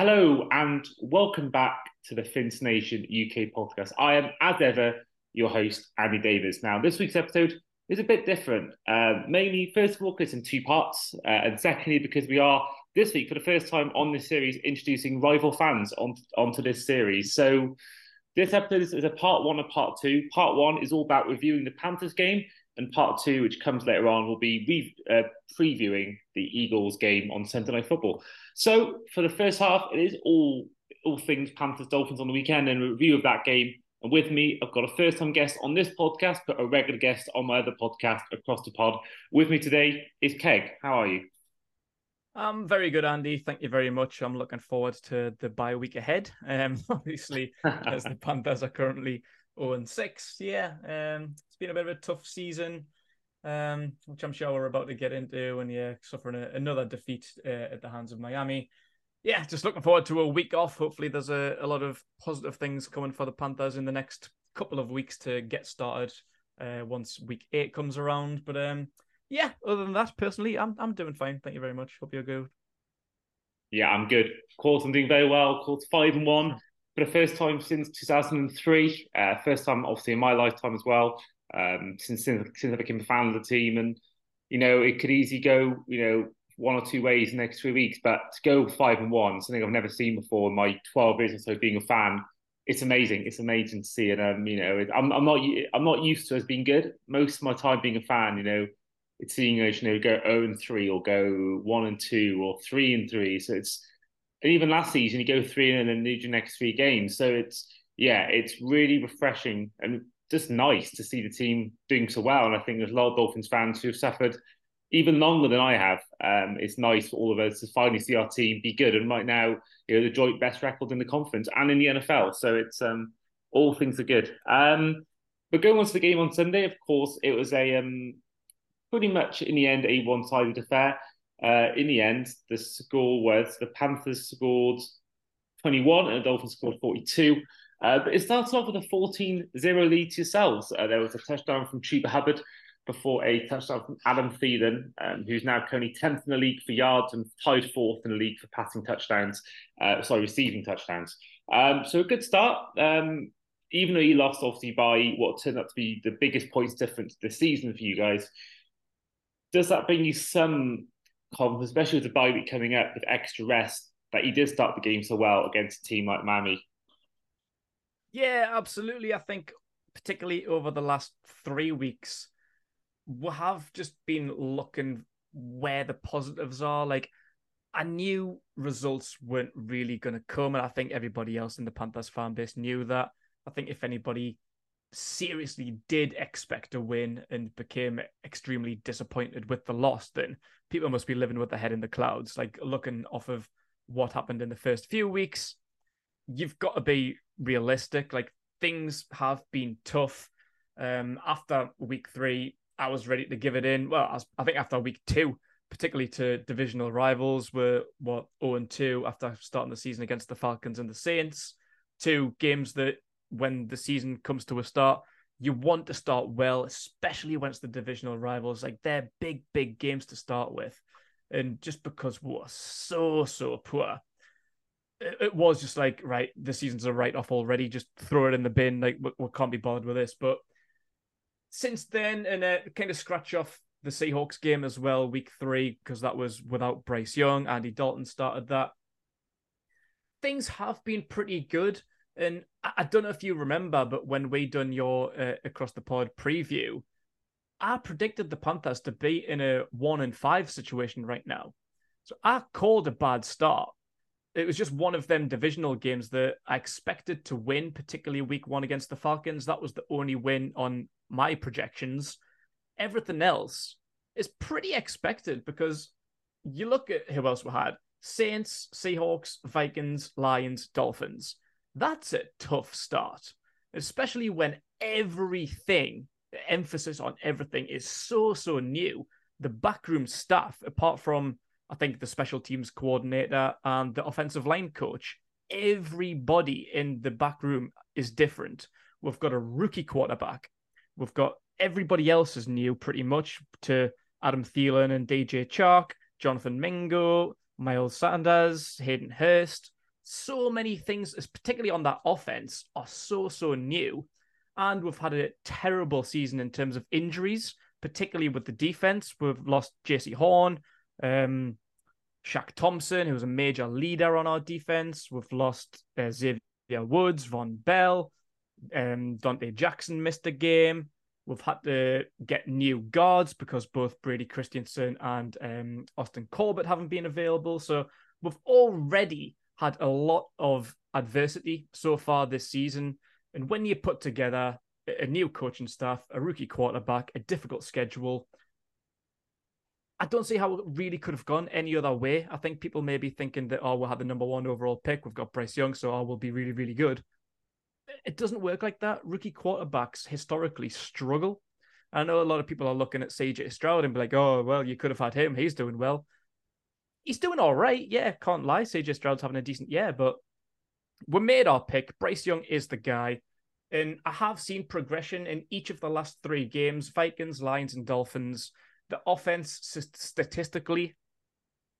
Hello and welcome back to the Finns Nation UK podcast. I am, as ever, your host, Andy Davies. Now, this week's episode is a bit different. Uh, mainly, first of all, because in two parts, uh, and secondly, because we are this week for the first time on this series introducing rival fans on, onto this series. So, this episode is, is a part one and part two. Part one is all about reviewing the Panthers game, and part two, which comes later on, will be re- uh, previewing the Eagles game on Sunday Night Football. So, for the first half, it is all all things Panthers Dolphins on the weekend and a review of that game. And with me, I've got a first time guest on this podcast, but a regular guest on my other podcast across the pod. With me today is Keg. How are you? I'm very good, Andy. Thank you very much. I'm looking forward to the bye week ahead. Um, obviously, as the Panthers are currently 0 and 6. Yeah, um, it's been a bit of a tough season, um, which I'm sure we're about to get into. And yeah, suffering a, another defeat uh, at the hands of Miami. Yeah, just looking forward to a week off. Hopefully, there's a, a lot of positive things coming for the Panthers in the next couple of weeks to get started uh, once week eight comes around. But um, yeah, other than that, personally, I'm I'm doing fine. Thank you very much. Hope you're good. Yeah, I'm good. Of I'm doing very well. Of five and one for the first time since 2003. Uh, first time, obviously, in my lifetime as well. Um, since, since I became a fan of the team, and you know, it could easily go, you know, one or two ways in the next three weeks. But to go five and one, something I've never seen before in my 12 years or so being a fan, it's amazing. It's amazing to see, and um, you know, I'm I'm not I'm not used to as being good. Most of my time being a fan, you know, it's seeing us, you know, go 0 and 3 or go 1 and 2 or 3 and 3. So it's, and even last season, you go 3 and then lose your next three games. So it's, yeah, it's really refreshing and just nice to see the team doing so well. And I think there's a lot of Dolphins fans who have suffered even longer than I have. Um, it's nice for all of us to finally see our team be good. And right now, you know, the joint best record in the conference and in the NFL. So it's um, all things are good. Um, but going on to the game on Sunday, of course, it was a um, pretty much in the end a one-sided affair. Uh, in the end, the score was the Panthers scored 21 and the Dolphins scored 42. Uh, but it starts off with a 14 0 lead to yourselves. Uh, there was a touchdown from Chuba Hubbard before a touchdown from Adam Thielen, um, who's now currently 10th in the league for yards and tied fourth in the league for passing touchdowns, uh, sorry, receiving touchdowns. Um, so a good start. Um, even though you lost, obviously, by what turned out to be the biggest points difference this season for you guys, does that bring you some confidence, especially with the bye week coming up with extra rest, that you did start the game so well against a team like Miami? Yeah, absolutely. I think particularly over the last three weeks, we have just been looking where the positives are. Like I knew results weren't really going to come, and I think everybody else in the Panthers fan base knew that. I think if anybody seriously did expect a win and became extremely disappointed with the loss, then people must be living with their head in the clouds. Like looking off of what happened in the first few weeks, you've got to be realistic. Like things have been tough. Um, after week three, I was ready to give it in. Well, I, was, I think after week two, particularly to divisional rivals, were what 0 and 2 after starting the season against the Falcons and the Saints. Two games that when the season comes to a start, you want to start well, especially it's the divisional rivals. Like they're big, big games to start with. And just because we're so, so poor, it, was just like, right, the season's a write off already. Just throw it in the bin. Like, we, we can't be bothered with this. But since then, and uh, kind of scratch off the Seahawks game as well, week three, because that was without Bryce Young. Andy Dalton started that. Things have been pretty good. And I, don't know if you remember, but when we done your uh, across the pod preview, I predicted the Panthers to be in a one and five situation right now. So I called a bad start. It was just one of them divisional games that I expected to win, particularly week one against the Falcons. That was the only win on my projections. Everything else is pretty expected because you look at who else we had Saints, Seahawks, Vikings, Lions, Dolphins. That's a tough start, especially when everything, the emphasis on everything, is so, so new. The backroom staff, apart from, I think, the special teams coordinator and the offensive line coach, everybody in the back room is different. We've got a rookie quarterback. We've got everybody else is new pretty much to Adam Thielen and DJ Chark, Jonathan Mingo, Miles Sanders, Hayden Hurst so many things, particularly on that offense, are so, so new. And we've had a terrible season in terms of injuries, particularly with the defense. We've lost Jaycee Horn, um, Shaq Thompson, who was a major leader on our defense. We've lost uh, Xavier Woods, Vonn Bell, um, Donte Jackson missed a game. We've had to get new guards because both Brady Christensen and um, Austin Corbett haven't been available. So we've already had a lot of adversity so far this season. And when you put together a new coaching staff, a rookie quarterback, a difficult schedule, I don't see how it really could have gone any other way. I think people may be thinking that, oh, we'll have the number one overall pick. We've got Bryce Young, so oh, we'll be really, really good. It doesn't work like that. Rookie quarterbacks historically struggle. I know a lot of people are looking at CJ Stroud and be like, oh, well, you could have had him. He's doing well. He's doing all right. Yeah, can't lie. CJ Stroud's having a decent year, but we made our pick. Bryce Young is the guy. And I have seen progression in each of the last three games Vikings, Lions, and Dolphins the offense statistically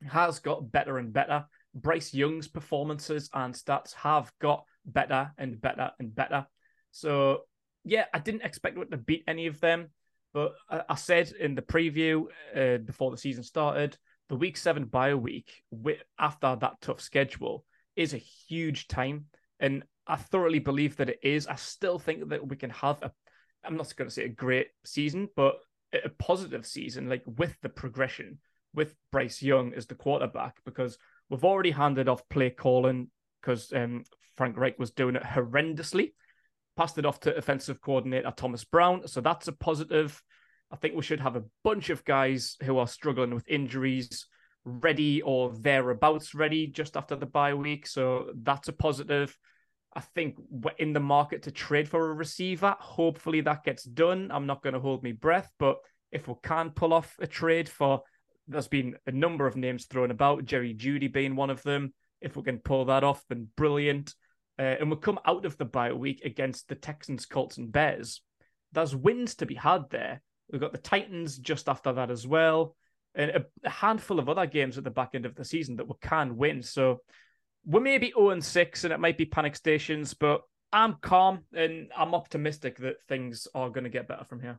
has got better and better. Bryce Young's performances and stats have got better and better and better. So, yeah, I didn't expect it to beat any of them. But I said in the preview uh, before the season started, the week seven bye week after that tough schedule is a huge time. And I thoroughly believe that it is. I still think that we can have a, I'm not going to say a great season, but a positive season, like with the progression, with Bryce Young as the quarterback, because we've already handed off play calling because um, Frank Reich was doing it horrendously. Passed it off to offensive coordinator Thomas Brown. So that's a positive. I think we should have a bunch of guys who are struggling with injuries ready or thereabouts ready just after the bye week. So that's a positive. I think we're in the market to trade for a receiver. Hopefully that gets done. I'm not going to hold my breath, but if we can pull off a trade for, there's been a number of names thrown about, Jerry Jeudy being one of them. If we can pull that off, then brilliant. Uh, and we come out of the bye week against the Texans, Colts, and Bears. There's wins to be had there. We've got the Titans just after that as well, and a, a handful of other games at the back end of the season that we can win. So we may be 0 and 6 and it might be panic stations, but I'm calm and I'm optimistic that things are going to get better from here.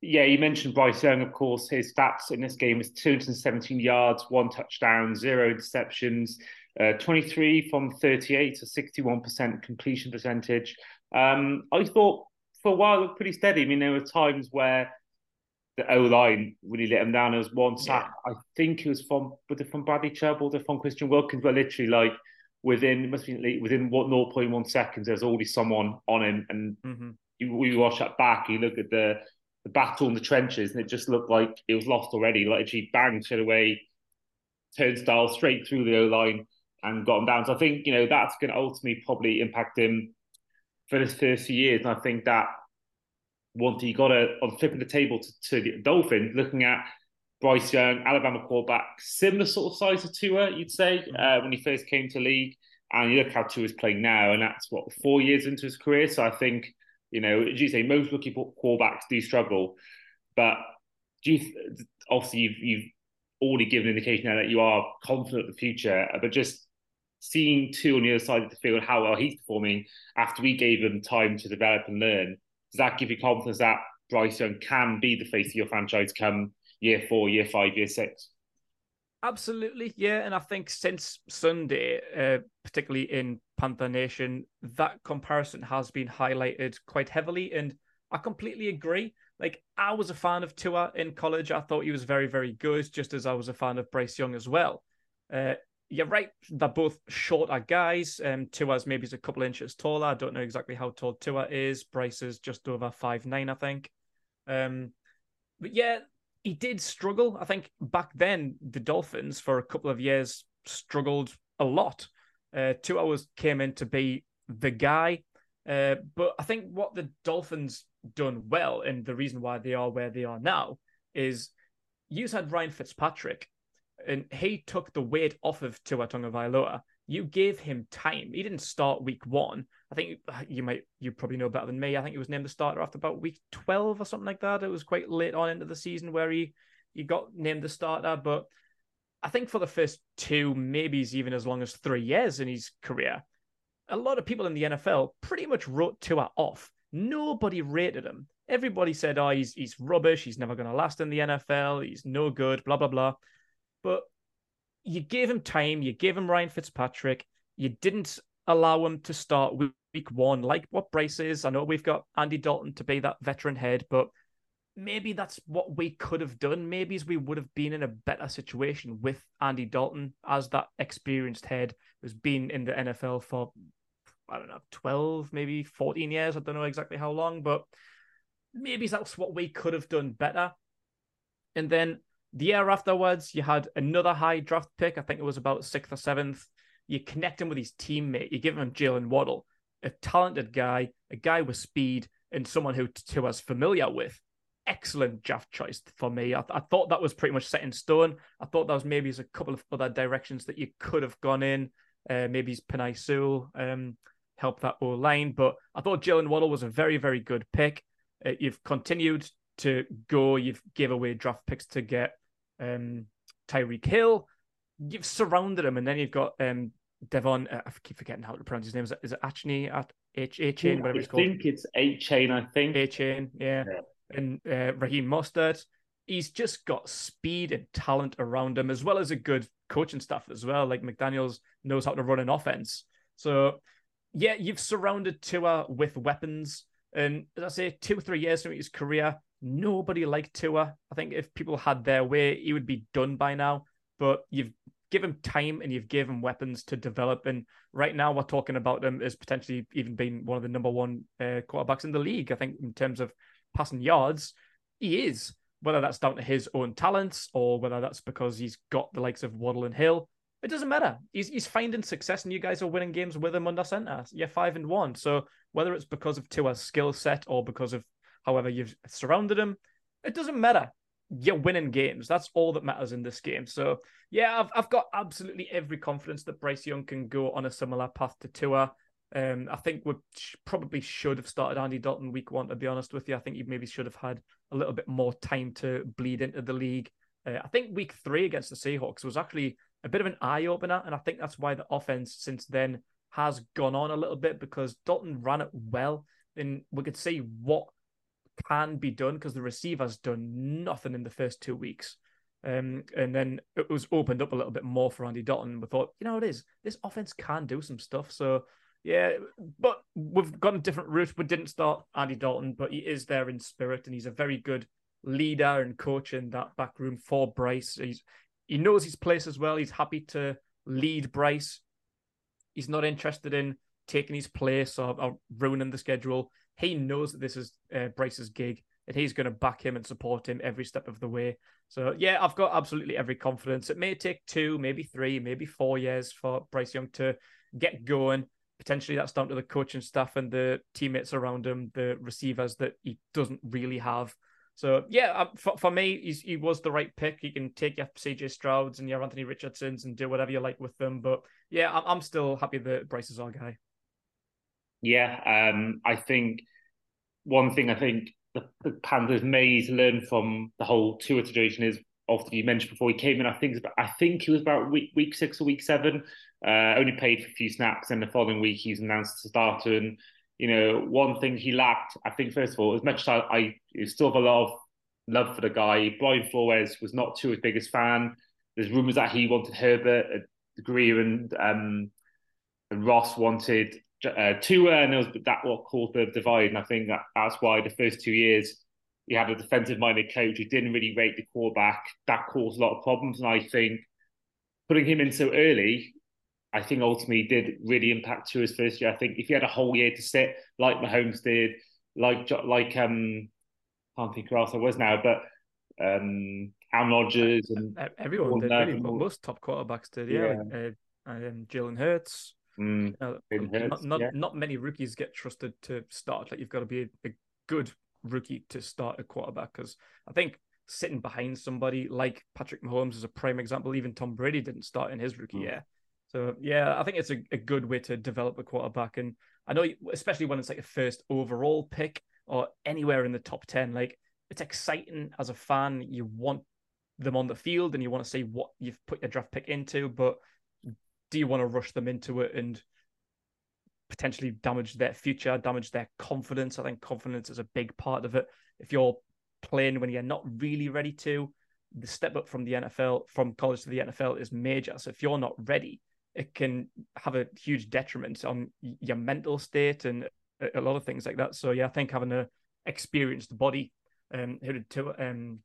Yeah, you mentioned Bryce Young, of course. His stats in this game is 217 yards, one touchdown, zero interceptions, uh, 23 from 38, to 61% completion percentage. Um, I thought for a while it looked pretty steady. I mean, there were times where the O line really let him down. There was one sack, yeah. I think it was from was it from Bradley Chubb or the from Christian Wilkins, but literally like within it must be within what 0.1 seconds, there's already someone on him, and mm-hmm. you, you watch that back, you look at the the battle in the trenches, and it just looked like it was lost already. Like she banged straight away, turnstile straight through the O line and got him down. So I think you know that's going to ultimately probably impact him for his first few years, and I think that once he got a on flipping the table to, to the Dolphins, looking at Bryce Young, Alabama quarterback, similar sort of size to Tua, you'd say, mm-hmm. uh, when he first came to league. And you look how Tua's playing now, and that's what four years into his career. So I think, you know, as you say, most rookie quarterbacks do struggle, but do you obviously you've you've already given an indication now that you are confident of the future, but just seeing Tua on the other side of the field, how well he's performing after we gave him time to develop and learn, does that give you confidence that Bryce Young can be the face of your franchise come year four, year five, year six? Absolutely, yeah. And I think since Sunday, uh, particularly in Panther Nation, that comparison has been highlighted quite heavily. And I completely agree. Like, I was a fan of Tua in college. I thought he was very, very good, just as I was a fan of Bryce Young as well. Uh, you're right. They're both shorter guys. Um, Tua's maybe is a couple inches taller. I don't know exactly how tall Tua is. Bryce is just over five nine, I think. Um, but yeah, he did struggle. I think back then the Dolphins for a couple of years struggled a lot. Uh, Tua was came in to be the guy. Uh, but I think what the Dolphins done well, and the reason why they are where they are now, is you had Ryan Fitzpatrick, and he took the weight off of Tua Tagovailoa. You gave him time. He didn't start week one. I think uh, you might, you probably know better than me. I think he was named the starter after about week 12 or something like that. It was quite late on into the season where he, he got named the starter. But I think for the first two, maybe even as long as three years in his career, a lot of people in the NFL pretty much wrote Tua off. Nobody rated him. Everybody said, "Oh, he's he's rubbish. He's never going to last in the NFL. He's no good." Blah blah blah. But you gave him time. You gave him Ryan Fitzpatrick. You didn't allow him to start week one, like what Bryce is. I know we've got Andy Dalton to be that veteran head, but maybe that's what we could have done. Maybe we would have been in a better situation with Andy Dalton as that experienced head who's been in the NFL for I don't know, 12, maybe 14 years. I don't know exactly how long, but maybe that's what we could have done better. And then the year afterwards, you had another high draft pick. I think it was about sixth or seventh. You connect him with his teammate. You give him Jaylen Waddle, a talented guy, a guy with speed, and someone who was familiar with. Excellent draft choice for me. I, th- I thought that was pretty much set in stone. I thought that was maybe a couple of other directions that you could have gone in. Uh, maybe Penei Sewell um, help that O line, but I thought Jaylen Waddle was a very, very good pick. Uh, you've continued to go. You've gave away draft picks to get um, Tyreek Hill. You've surrounded him, and then you've got um, Devon. Uh, I keep forgetting how to pronounce his name. Is it, is it Achane at H A Chain? Whatever it's called. I think it's Achane. I think Achane. Yeah. yeah. And uh, Raheem Mostert. He's just got speed and talent around him, as well as a good coaching staff as well. Like McDaniel's knows how to run an offense. So, yeah, you've surrounded Tua with weapons. And as I say, two or three years into his career, nobody liked Tua. I think if people had their way, he would be done by now. But you've given time and you've given weapons to develop. And right now, we're talking about him as potentially even being one of the number one uh, quarterbacks in the league. I think in terms of passing yards, he is. Whether that's down to his own talents or whether that's because he's got the likes of Waddle and Hill, it doesn't matter. He's he's finding success, and you guys are winning games with him under center. You're five and one. So whether it's because of Tua's skill set or because of however you've surrounded him. It doesn't matter. You're winning games. That's all that matters in this game. So yeah, I've I've got absolutely every confidence that Bryce Young can go on a similar path to Tua. Um, I think we probably should have started Andy Dalton week one. To be honest with you, I think he maybe should have had a little bit more time to bleed into the league. Uh, I think week three against the Seahawks was actually a bit of an eye opener, and I think that's why the offense since then has gone on a little bit because Dalton ran it well, and we could see what can be done because the receiver's done nothing in the first two weeks. Um, and then it was opened up a little bit more for Andy Dalton. We thought, you know, it is this offense can do some stuff. So yeah, but we've gone a different route. We didn't start Andy Dalton, but he is there in spirit, and he's a very good leader and coach in that back room for Bryce. He's he knows his place as well. He's happy to lead Bryce. He's not interested in taking his place or, or ruining the schedule. He knows that this is uh, Bryce's gig and he's going to back him and support him every step of the way. So, yeah, I've got absolutely every confidence. It may take two, maybe three, maybe four years for Bryce Young to get going. Potentially, that's down to the coaching staff and the teammates around him, the receivers that he doesn't really have. So, yeah, um, for, for me, he was the right pick. You can take your CJ Strouds and your Anthony Richardsons and do whatever you like with them. But yeah, I'm still happy that Bryce is our guy. Yeah, um, I think one thing I think the, the Panthers made learn from the whole Tua situation is often you mentioned before he came in. I think I think he was about week week six or week seven. Uh, only played for a few snaps, and the following week he's announced as a starter. And you know, one thing he lacked, I think, first of all, as much as I, I still have a lot of love for the guy. Brian Flores was not Tua's biggest fan. There's rumours that he wanted Herbert, Grier, and um, and Ross wanted uh, and there was that what caused the divide. And I think that that's why the first two years you had a defensive minded coach who didn't really rate the quarterback. That caused a lot of problems. And I think putting him in so early, I think ultimately did really impact to his first year. I think if he had a whole year to sit, like Mahomes did, like like um, I can't think who else I was now, but um, Aaron Rodgers and everyone did. Really, most top quarterbacks did. Yeah, yeah. Like, uh, and Jalen Hurts. Mm, not not, yeah. not, many rookies get trusted to start. Like you've got to be a, a good rookie to start a quarterback because I think sitting behind somebody like Patrick Mahomes is a prime example. Even Tom Brady didn't start in his rookie mm. year. So yeah, I think it's a, a good way to develop a quarterback. And I know, especially when it's like a first overall pick or anywhere in the top ten, like it's exciting as a fan. You want them on the field and you want to see what you've put your draft pick into, but do you want to rush them into it and potentially damage their future, damage their confidence? I think confidence is a big part of it. If you're playing when you're not really ready to, the step up from the NFL, from college to the NFL is major. So if you're not ready, it can have a huge detriment on your mental state and a lot of things like that. So yeah, I think having a experienced body, um, who did two, um,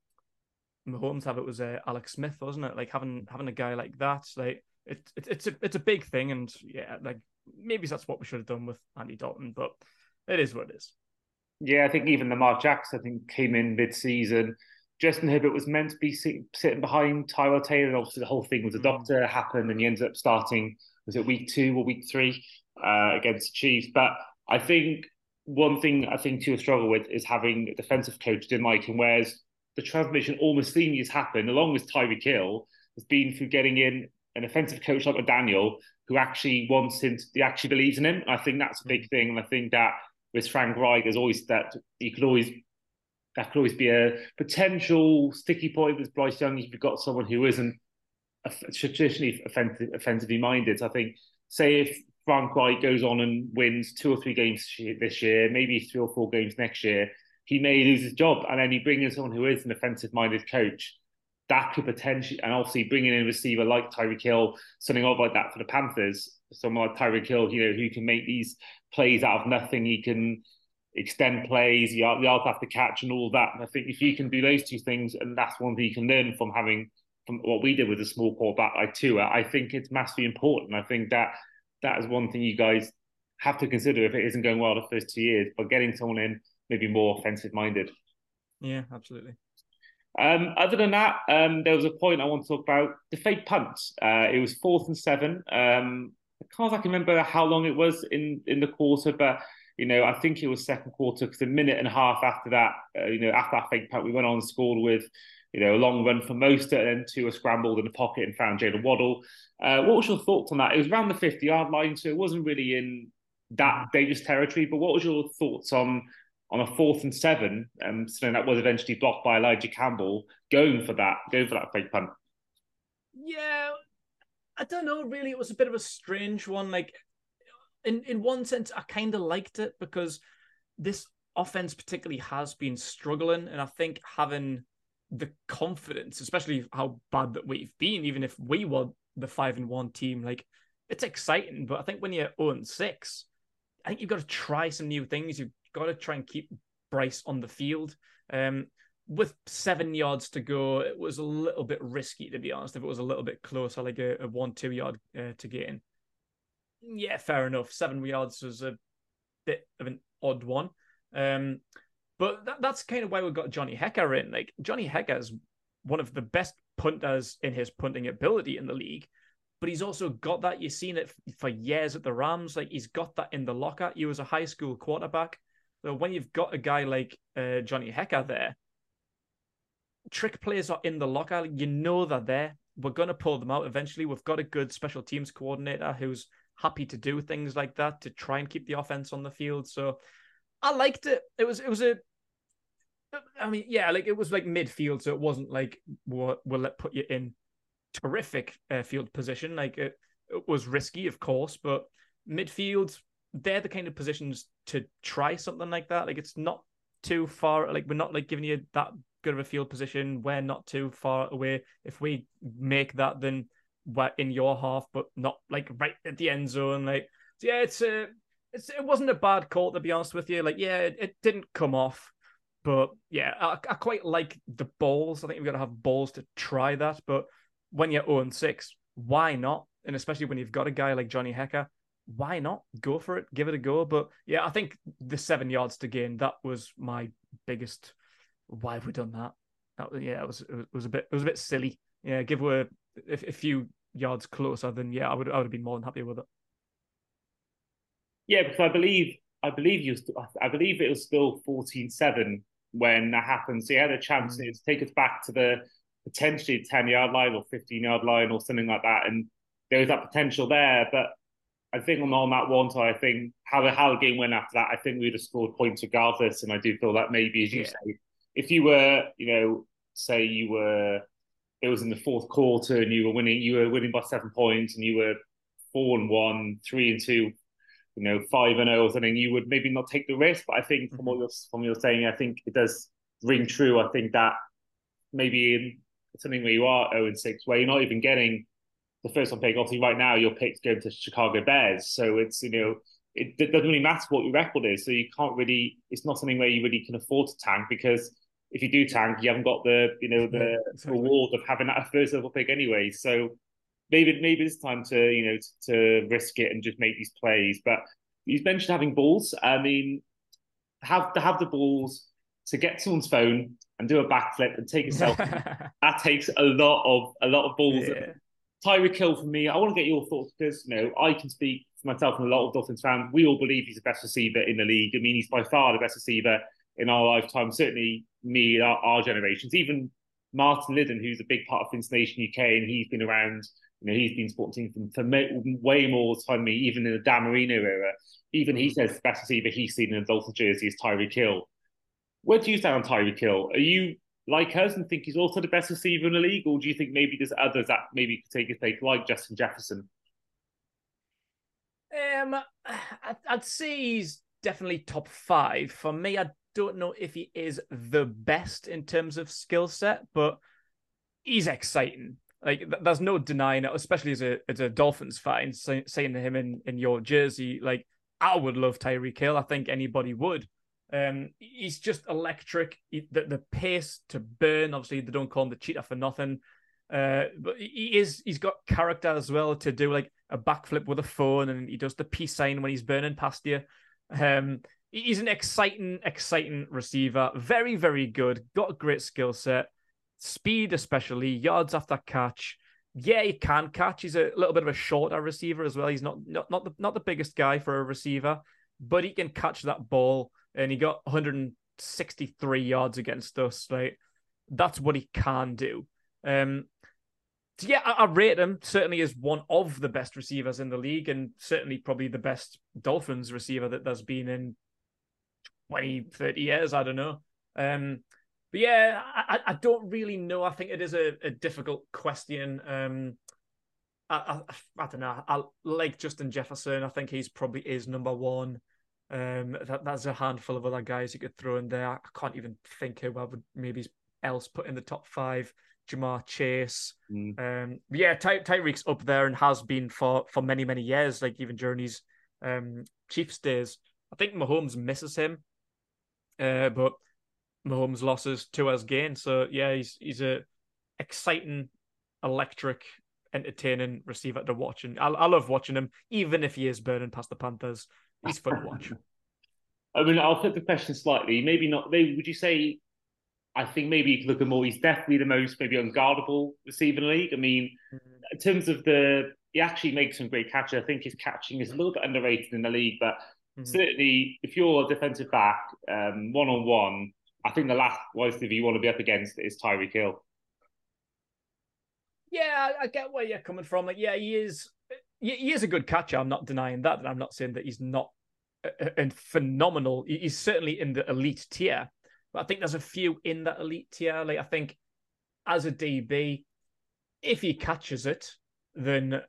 Mahomes have it was uh, Alex Smith, wasn't it? Like having having a guy like that, like it's it, it's a it's a big thing, and yeah, like maybe that's what we should have done with Andy Dalton, but it is what it is. Yeah, I think even the Lamar Jackson, I think, came in mid-season. Justin Herbert was meant to be sitting, sitting behind Tyrod Taylor, and obviously the whole thing with the mm. doctor happened, and he ends up starting. Was it week two or week three uh, against the Chiefs? But I think one thing I think to struggle with is having a defensive coach in Mike, and whereas the transmission almost seemingly has happened, along with Tyreek Hill, has been through getting in an offensive coach like Daniel, who actually wants him, to, he actually believes in him. I think that's a big mm. thing, and I think that with Frank Reich, there's always that he could always that could always be a potential sticky point with Bryce Young if you've got someone who isn't traditionally offensive, offensively minded. So I think, say if Frank Reich goes on and wins two or three games this year, maybe three or four games next year, he may lose his job. And then you bring in someone who is an offensive minded coach. That could potentially, and obviously bringing in a receiver like Tyreek Hill, something odd like that for the Panthers, someone like Tyreek Hill, you know, who can make these plays out of nothing. He can extend plays, yards after catch, and all that. And I think if you can do those two things, and that's one thing you can learn from having from what we did with a small quarterback like Tua, I think it's massively important. I think that that is one thing you guys have to consider if it isn't going well the first two years, but getting someone in maybe more offensive minded. Yeah, absolutely. Um, other than that, um, there was a point I want to talk about the fake punt. Uh, it was fourth and seven. Um, I can't remember how long it was in in the quarter, but you know I think it was second quarter because a minute and a half after that, uh, you know after that fake punt, we went on and scored with you know, a long run for Mostert and then Tua scrambled in the pocket and found Jaylen Waddle. Uh, what was your thoughts on that? It was around the 50 yard line, so it wasn't really in that dangerous territory. But what was your thoughts on on a fourth and seven, um, something that was eventually blocked by Elijah Campbell, going for that, going for that fake punt? Yeah, I don't know. Really, it was a bit of a strange one. Like, in in one sense, I kind of liked it because this offense particularly has been struggling, and I think having the confidence, especially how bad that we've been, even if we were the five and one team, like it's exciting. But I think when you're 0 6, I think you've got to try some new things. You've got to try and keep Bryce on the field. Um, with seven yards to go, it was a little bit risky to be honest. If it was a little bit closer, like a, a one, two yard uh, to gain, yeah, fair enough. Seven yards was a bit of an odd one. Um, but that, that's kind of why we've got Johnny Hekker in. Like Johnny Hekker is one of the best punters in his punting ability in the league, but he's also got that. You've seen it for years at the Rams. Like he's got that in the locker. He was a high school quarterback. So when you've got a guy like uh, Johnny Hekker there, trick players are in the locker. You know they're there. We're going to pull them out eventually. We've got a good special teams coordinator who's happy to do things like that to try and keep the offense on the field. So I liked it. It was it was a I mean, yeah, like it was like midfield, so it wasn't like we'll, we'll put you in terrific uh, field position. Like it, it was risky, of course, but midfield, they're the kind of positions to try something like that. Like it's not too far. Like we're not like giving you that good of a field position. We're not too far away. If we make that, then we're in your half, but not like right at the end zone. Like so yeah, it's a it's, it wasn't a bad call to be honest with you. Like, yeah, it, it didn't come off, but yeah, I, I, quite like the balls. I think we've got to have balls to try that. But when you're 0 6, why not? And especially when you've got a guy like Johnny Hekker, why not go for it? Give it a go. But yeah, I think the seven yards to gain that was my biggest. Why have we done that? that yeah, it was it was a bit it was a bit silly. Yeah, give away a, a few yards closer, then yeah, I would I would have been more than happy with it. Yeah, because I believe I believe you. I believe it was still 14-7 when that happened. So he had a chance mm. to take us back to the potentially 10 yard line or 15 yard line or something like that. And there was that potential there. But I think on, on that one side, I think how the how the game went after that, I think we'd have scored points regardless. And I do feel that maybe, as you yeah. say, if you were, you know, say you were it was in the fourth quarter and you were winning, you were winning by seven points and you were four and one, three and two, you know, five and zero or something, you would maybe not take the risk. But I think from what mm-hmm. you're from you're saying, I think it does ring true. I think that maybe in something where you are zero and six, where you're not even getting the first one pick. Obviously, right now your pick's going to Chicago Bears, so it's you know it, it doesn't really matter what your record is. So you can't really. It's not something where you really can afford to tank because if you do tank, you haven't got the you know the yeah, exactly. reward of having that first level pick anyway. So maybe maybe it's time to you know to, to risk it and just make these plays. But you mentioned having balls. I mean, have to have the balls to get someone's phone and do a backflip and take a selfie. that takes a lot of a lot of balls. Yeah. Tyreek Hill for me, I want to get your thoughts because you know I can speak for myself and a lot of Dolphins fans. We all believe he's the best receiver in the league. I mean, he's by far the best receiver in our lifetime. Certainly me, our, our generations. Even Martin Liddon, who's a big part of Vince Nation UK, and he's been around. You know, he's been sporting for, for way more time than me, even in the Dan Marino era. Even he says the best receiver he's seen in a Dolphins jersey is Tyreek Hill. Where do you stand on Tyreek Hill? Are you like us and think he's also the best receiver in the league, or do you think maybe there's others that maybe could take his place, like Justin Jefferson? Um, I'd say he's definitely top five. For me, I don't know if he is the best in terms of skill set, but he's exciting. Like there's no denying it, especially as a as a Dolphins fan, saying to him in in your jersey, like I would love Tyreek Hill. I think anybody would. Um, he's just electric. He, the the pace to burn. Obviously, they don't call him the cheetah for nothing. Uh, but he is he's got character as well to do like a backflip with a phone, and he does the peace sign when he's burning past you. Um, he's an exciting, exciting receiver. Very, very good. Got a great skill set, speed especially, yards after catch. Yeah, he can catch. He's a little bit of a shorter receiver as well. He's not not not the not the biggest guy for a receiver, but he can catch that ball and he got 163 yards against us. Like that's what he can do. Um, so yeah, I, I, rate him certainly as one of the best receivers in the league, and certainly probably the best Dolphins receiver that there's been in 20, 30 years. I don't know. Um, but yeah, I, I don't really know. I think it is a, a difficult question. Um, I, I, I don't know. I like Justin Jefferson. I think he's probably is number one. Um, that, that's a handful of other guys you could throw in there. I can't even think who I would maybe else put in the top five. Ja'Marr Chase. Mm. Um, yeah, Ty- Tyreek's up there and has been for for many many years. Like even during his um, Chiefs days, I think Mahomes misses him, uh, but Mahomes losses to us gain. So yeah, he's he's a exciting, electric, entertaining receiver to watch, and I, I love watching him, even if he is burning past the Panthers he's fun to watch. I mean, I'll flip the question slightly. Maybe not. Maybe would you say? I think maybe you could look at more. He's definitely the most maybe unguardable receiver in the league. I mean, mm-hmm. in terms of the, he actually makes some great catches. I think his catching is a little bit underrated in the league, but mm-hmm. certainly if you're a defensive back, one on one, I think the last worst if you want to be up against is Tyreek Hill. Yeah, I get where you're coming from. Like, yeah, he is he is a good catcher. I'm not denying that. I'm not saying that he's not a, a phenomenal. He's certainly in the elite tier, but I think there's a few in that elite tier. Like I think as a DB, if he catches it, then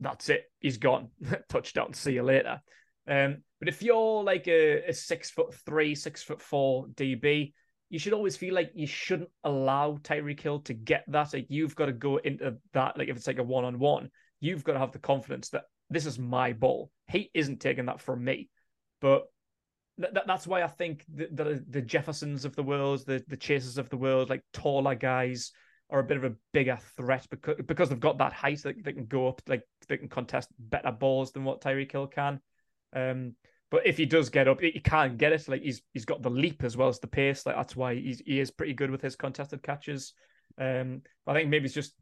that's it. He's gone. Touchdown. See you later. Um, but if you're like a, a six foot three, six foot four DB, you should always feel like you shouldn't allow Tyreek Hill to get that. Like you've got to go into that. Like if it's like a one on one, you've got to have the confidence that this is my ball. He isn't taking that from me. But th- that's why I think the, the, the Jeffersons of the world, the the chasers of the world, like taller guys, are a bit of a bigger threat because because they've got that height that they can go up, like they can contest better balls than what Tyreek Hill can. Um, but if he does get up, he can't get it. Like he's he's got the leap as well as the pace. Like that's why he's he is pretty good with his contested catches. Um, I think maybe it's just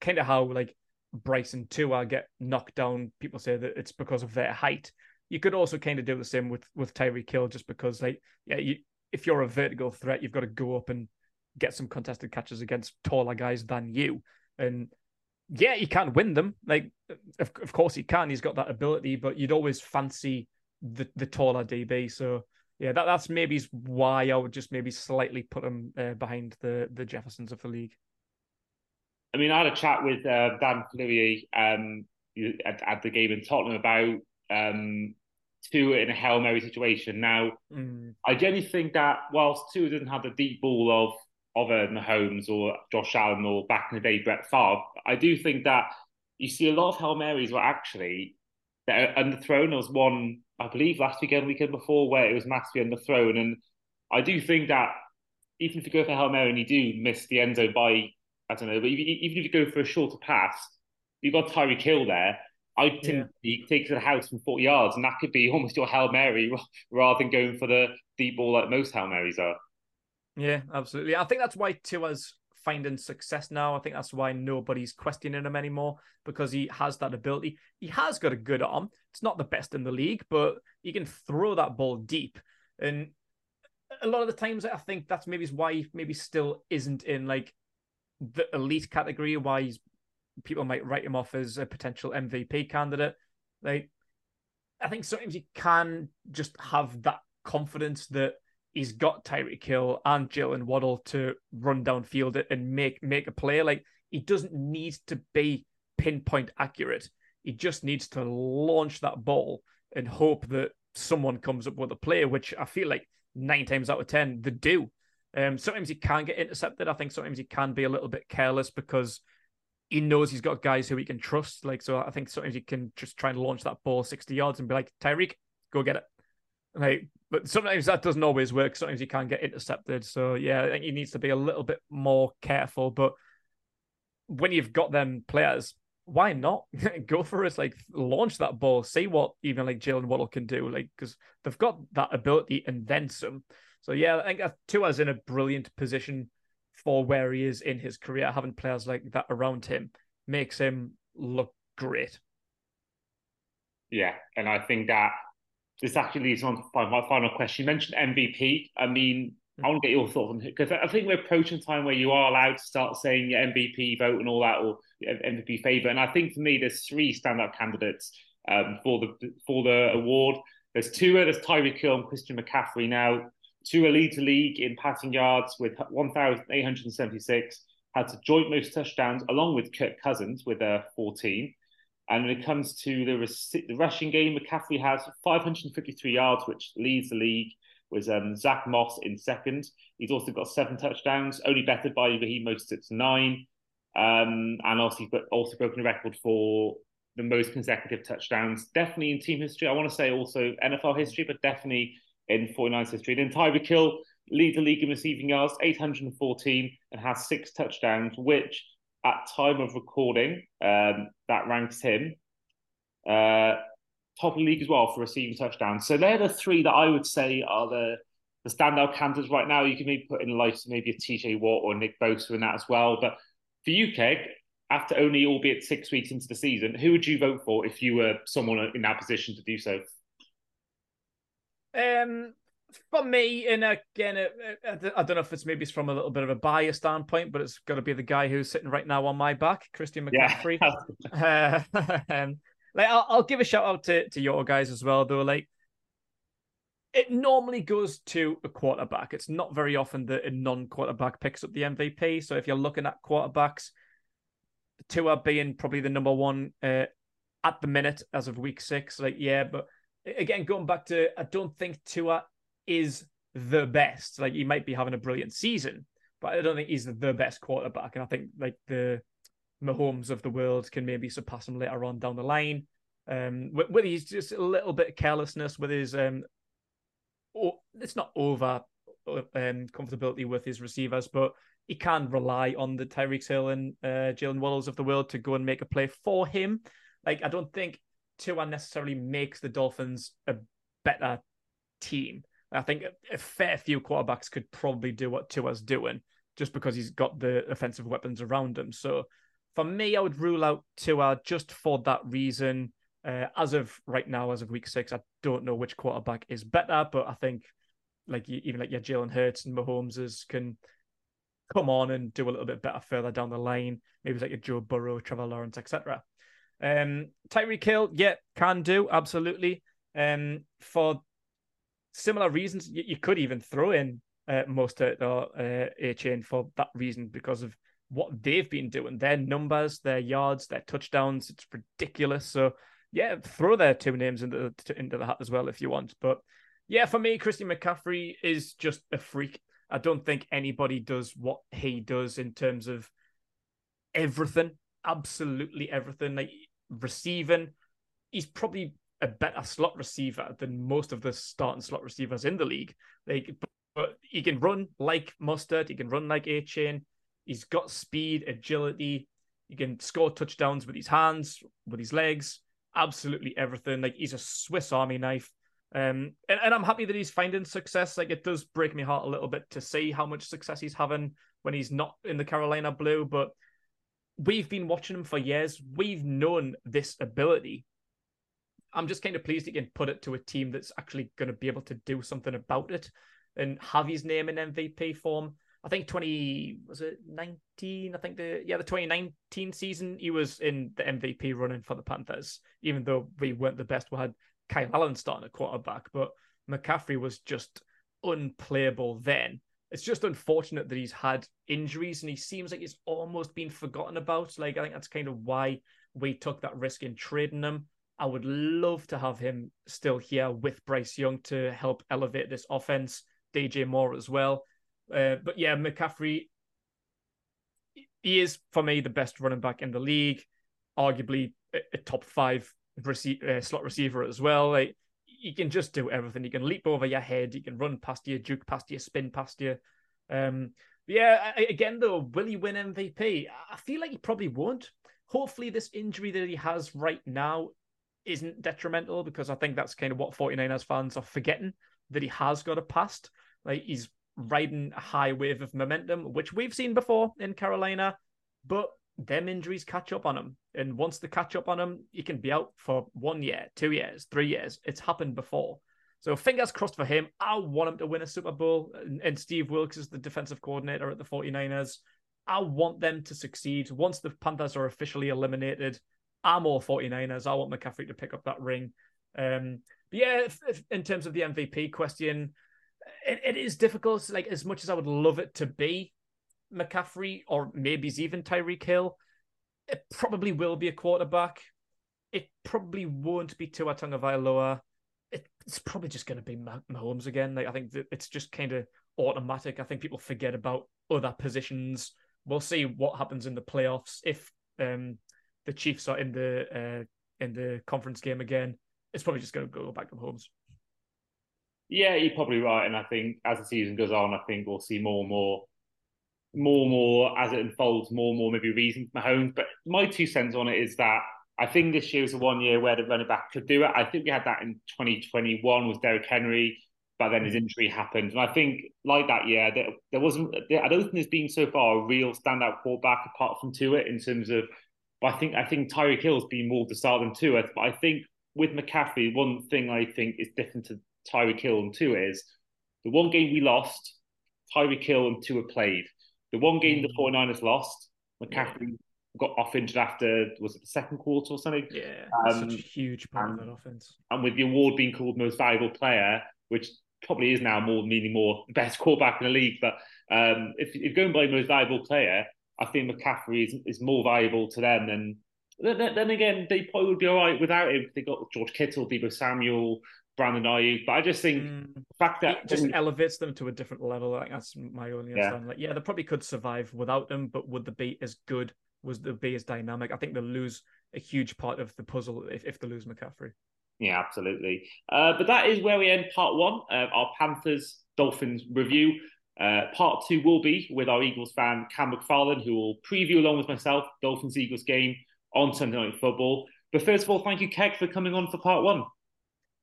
kind of how like Bryson Tua get knocked down, people say that it's because of their height. You could also kind of do the same with with Tyreek Hill, just because like yeah, you if you're a vertical threat, you've got to go up and get some contested catches against taller guys than you. And yeah, he can't win them. Like of, of course he can. He's got that ability, but you'd always fancy the the taller DB. So yeah, that that's maybe why I would just maybe slightly put him uh, behind the the Jeffersons of the league. I mean, I had a chat with uh, Dan Fleury um, at, at, the game in Tottenham about um, Tua in a Hail Mary situation. Now, mm. I genuinely think that whilst Tua doesn't have the deep ball of of a Mahomes or Josh Allen or back in the day Brett Favre, I do think that you see a lot of Hail Marys were actually that are underthrown. There was one, I believe, last weekend, weekend before, where it was massively underthrown. And I do think that even if you go for Hail Mary and you do miss the end zone by, I don't know, but even if you go for a shorter pass, you've got Tyreek Hill there. I think yeah. take to the house from 40 yards, and that could be almost your Hail Mary rather than going for the deep ball like most Hail Marys are. Yeah, absolutely. I think that's why Tua's finding success now. I think that's why nobody's questioning him anymore because he has that ability. He has got a good arm. It's not the best in the league, but he can throw that ball deep. And a lot of the times, I think that's maybe why he maybe still isn't in like the elite category. Why people might write him off as a potential MVP candidate. Like, I think sometimes you can just have that confidence that he's got Tyreek Hill and Jaylen Waddle to run downfield and make make a play. Like he doesn't need to be pinpoint accurate. He just needs to launch that ball and hope that someone comes up with a play, which I feel like nine times out of ten they do. Um, sometimes he can get intercepted. I think sometimes he can be a little bit careless because he knows he's got guys who he can trust. Like, so I think sometimes he can just try and launch that ball 60 yards and be like, Tyreek, go get it. Like, but sometimes that doesn't always work. Sometimes he can get intercepted. So yeah, I think he needs to be a little bit more careful. But when you've got them players, why not go for it? Like launch that ball, see what even like Jaylen Waddle can do. Like because they've got that ability and then some. So yeah, I think Tua's in a brilliant position for where he is in his career, having players like that around him makes him look great. Yeah, and I think that this actually leads on to my final question. You mentioned MVP. I mean, I want to get your thoughts on it because I think we're approaching time where you are allowed to start saying your MVP vote and all that, or MVP favor. And I think for me, there's three standout candidates um, for the for the award. There's Tua, There's Tyreek Hill and Christian McCaffrey. Now, Tua lead the league in passing yards with 1,876, had to joint most touchdowns along with Kirk Cousins with uh, 14. And when it comes to the, the rushing game, McCaffrey has 553 yards, which leads the league. Was um, Zach Moss in second. He's also got seven touchdowns, only bettered by Raheem Mostert's nine. Um, and also, but also broken a record for the most consecutive touchdowns. Definitely in team history. I want to say also NFL history, but definitely in 49ers history. Then Tyreek Hill leads the league in receiving yards, 814, and has six touchdowns, which at time of recording, um, that ranks him uh, top of the league as well for receiving touchdowns. So they're the three that I would say are the the standout candidates right now. You can maybe put in like maybe a TJ Watt or Nick Bosa in that as well. But for you, Keg, after only albeit six weeks into the season, who would you vote for if you were someone in that position to do so? Um, for me, and again, I don't know if it's maybe it's from a little bit of a bias standpoint, but it's got to be the guy who's sitting right now on my back, Christian McCaffrey. Yeah. uh, um, like, I'll, I'll, give a shout out to to your guys as well, though. Like, it normally goes to a quarterback. It's not very often that a non-quarterback picks up the MVP. So if you're looking at quarterbacks, Tua being probably the number one uh, at the minute as of week six. Like, yeah, but again, going back to, I don't think Tua is the best. Like he might be having a brilliant season, but I don't think he's the best quarterback. And I think like the Mahomes of the world can maybe surpass him later on down the line. Um, with his just a little bit of carelessness with his um, oh, it's not over um comfortability with his receivers, but he can rely on the Tyreek Hill and uh, Jaylen Waddles of the world to go and make a play for him. Like I don't think Tua necessarily makes the Dolphins a better team. I think a fair few quarterbacks could probably do what Tua's doing just because he's got the offensive weapons around him. So for me, I would rule out Tua just for that reason. Uh, as of right now, as of week six, I don't know which quarterback is better, but I think like even like your Jalen Hurts and Mahomes can come on and do a little bit better further down the line. Maybe it's like a Joe Burrow, Trevor Lawrence, etc. Um, Tyreek yeah, can do absolutely. Um, for similar reasons, you, you could even throw in uh, Mostert or uh, Achane for that reason because of what they've been doing, their numbers, their yards, their touchdowns, it's ridiculous. So yeah, throw their two names into the, into the hat as well if you want. But yeah, for me, Christian McCaffrey is just a freak. I don't think anybody does what he does in terms of everything, absolutely everything. Like receiving, he's probably a better slot receiver than most of the starting slot receivers in the league. Like, but he can run like Mostert, He can run like Achane. He's got speed, agility. He can score touchdowns with his hands, with his legs, absolutely everything. Like he's a Swiss Army knife. Um, and, and I'm happy that he's finding success. Like it does break my heart a little bit to see how much success he's having when he's not in the Carolina Blue. But we've been watching him for years. We've known this ability. I'm just kind of pleased he can put it to a team that's actually going to be able to do something about it and have his name in MVP form. I think 20 was it 19? I think the yeah the 2019 season he was in the MVP running for the Panthers, even though we weren't the best. We had Kyle Allen starting at quarterback, but McCaffrey was just unplayable then. It's just unfortunate that he's had injuries and he seems like he's almost been forgotten about. Like I think that's kind of why we took that risk in trading him. I would love to have him still here with Bryce Young to help elevate this offense. DJ Moore as well. Uh, but yeah, McCaffrey, he is for me the best running back in the league, arguably a, a top five rece- uh, slot receiver as well. Like he can just do everything. He can leap over your head. He can run past you, juke past you, spin past you. Um, yeah, again though, will he win MVP? I feel like he probably won't. Hopefully, this injury that he has right now isn't detrimental because I think that's kind of what 49ers fans are forgetting that he has got a past. Like he's riding a high wave of momentum, which we've seen before in Carolina, but them injuries catch up on him. And once they catch up on him, he can be out for one year, two years, three years. It's happened before. So fingers crossed for him. I want him to win a Super Bowl. And Steve Wilks is the defensive coordinator at the 49ers. I want them to succeed. Once the Panthers are officially eliminated, I'm all 49ers. I want McCaffrey to pick up that ring. Um, but yeah, if, if, in terms of the MVP question, it, it is difficult. Like as much as I would love it to be McCaffrey or maybe even Tyreek Hill, it probably will be a quarterback. It probably won't be Tua Tagovailoa. It, it's probably just going to be Mahomes again. Like I think it's just kind of automatic. I think people forget about other positions. We'll see what happens in the playoffs if um, the Chiefs are in the uh, in the conference game again. It's probably just going to go back to Mahomes. Yeah, you're probably right. And I think as the season goes on, I think we'll see more and more, more and more as it unfolds, more and more maybe reason for Mahomes. But my two cents on it is that I think this year was the one year where the running back could do it. I think we had that in 2021 with Derrick Henry, but then his mm. injury happened. And I think, like that year, there, there wasn't, there, I don't think there's been so far a real standout quarterback apart from Tua in terms of, but I think, I think Tyreek Hill's been more to start than Tua. But I think with McCaffrey, one thing I think is different to Tyreek Hill and Tua is the one game we lost, Tyreek Hill and Tua played. The one game the 49ers mm. lost, McCaffrey yeah. got off injured after, was it the second quarter or something? Yeah, um, such a huge part and, of that offense. And with the award being called most valuable player, which probably is now more meaning more the best quarterback in the league. But um, if, if going by most valuable player, I think McCaffrey is, is more valuable to them than. Then, then again, they probably would be all right without him. They got George Kittle, Deebo Samuel, Brandon Aiyuk. But I just think mm. the fact that it just elevates them to a different level. Like that's my only yeah. understanding. Like, yeah, they probably could survive without them, but would the be as good? Was the be as dynamic? I think they'll lose a huge part of the puzzle if, if they lose McCaffrey. Yeah, absolutely. Uh, but that is where we end part one of our Panthers Dolphins review. Uh, part two will be with our Eagles fan Cam McFarlane, who will preview along with myself Dolphins Eagles game on Sunday Night Football. But first of all, thank you, Keg, for coming on for part one.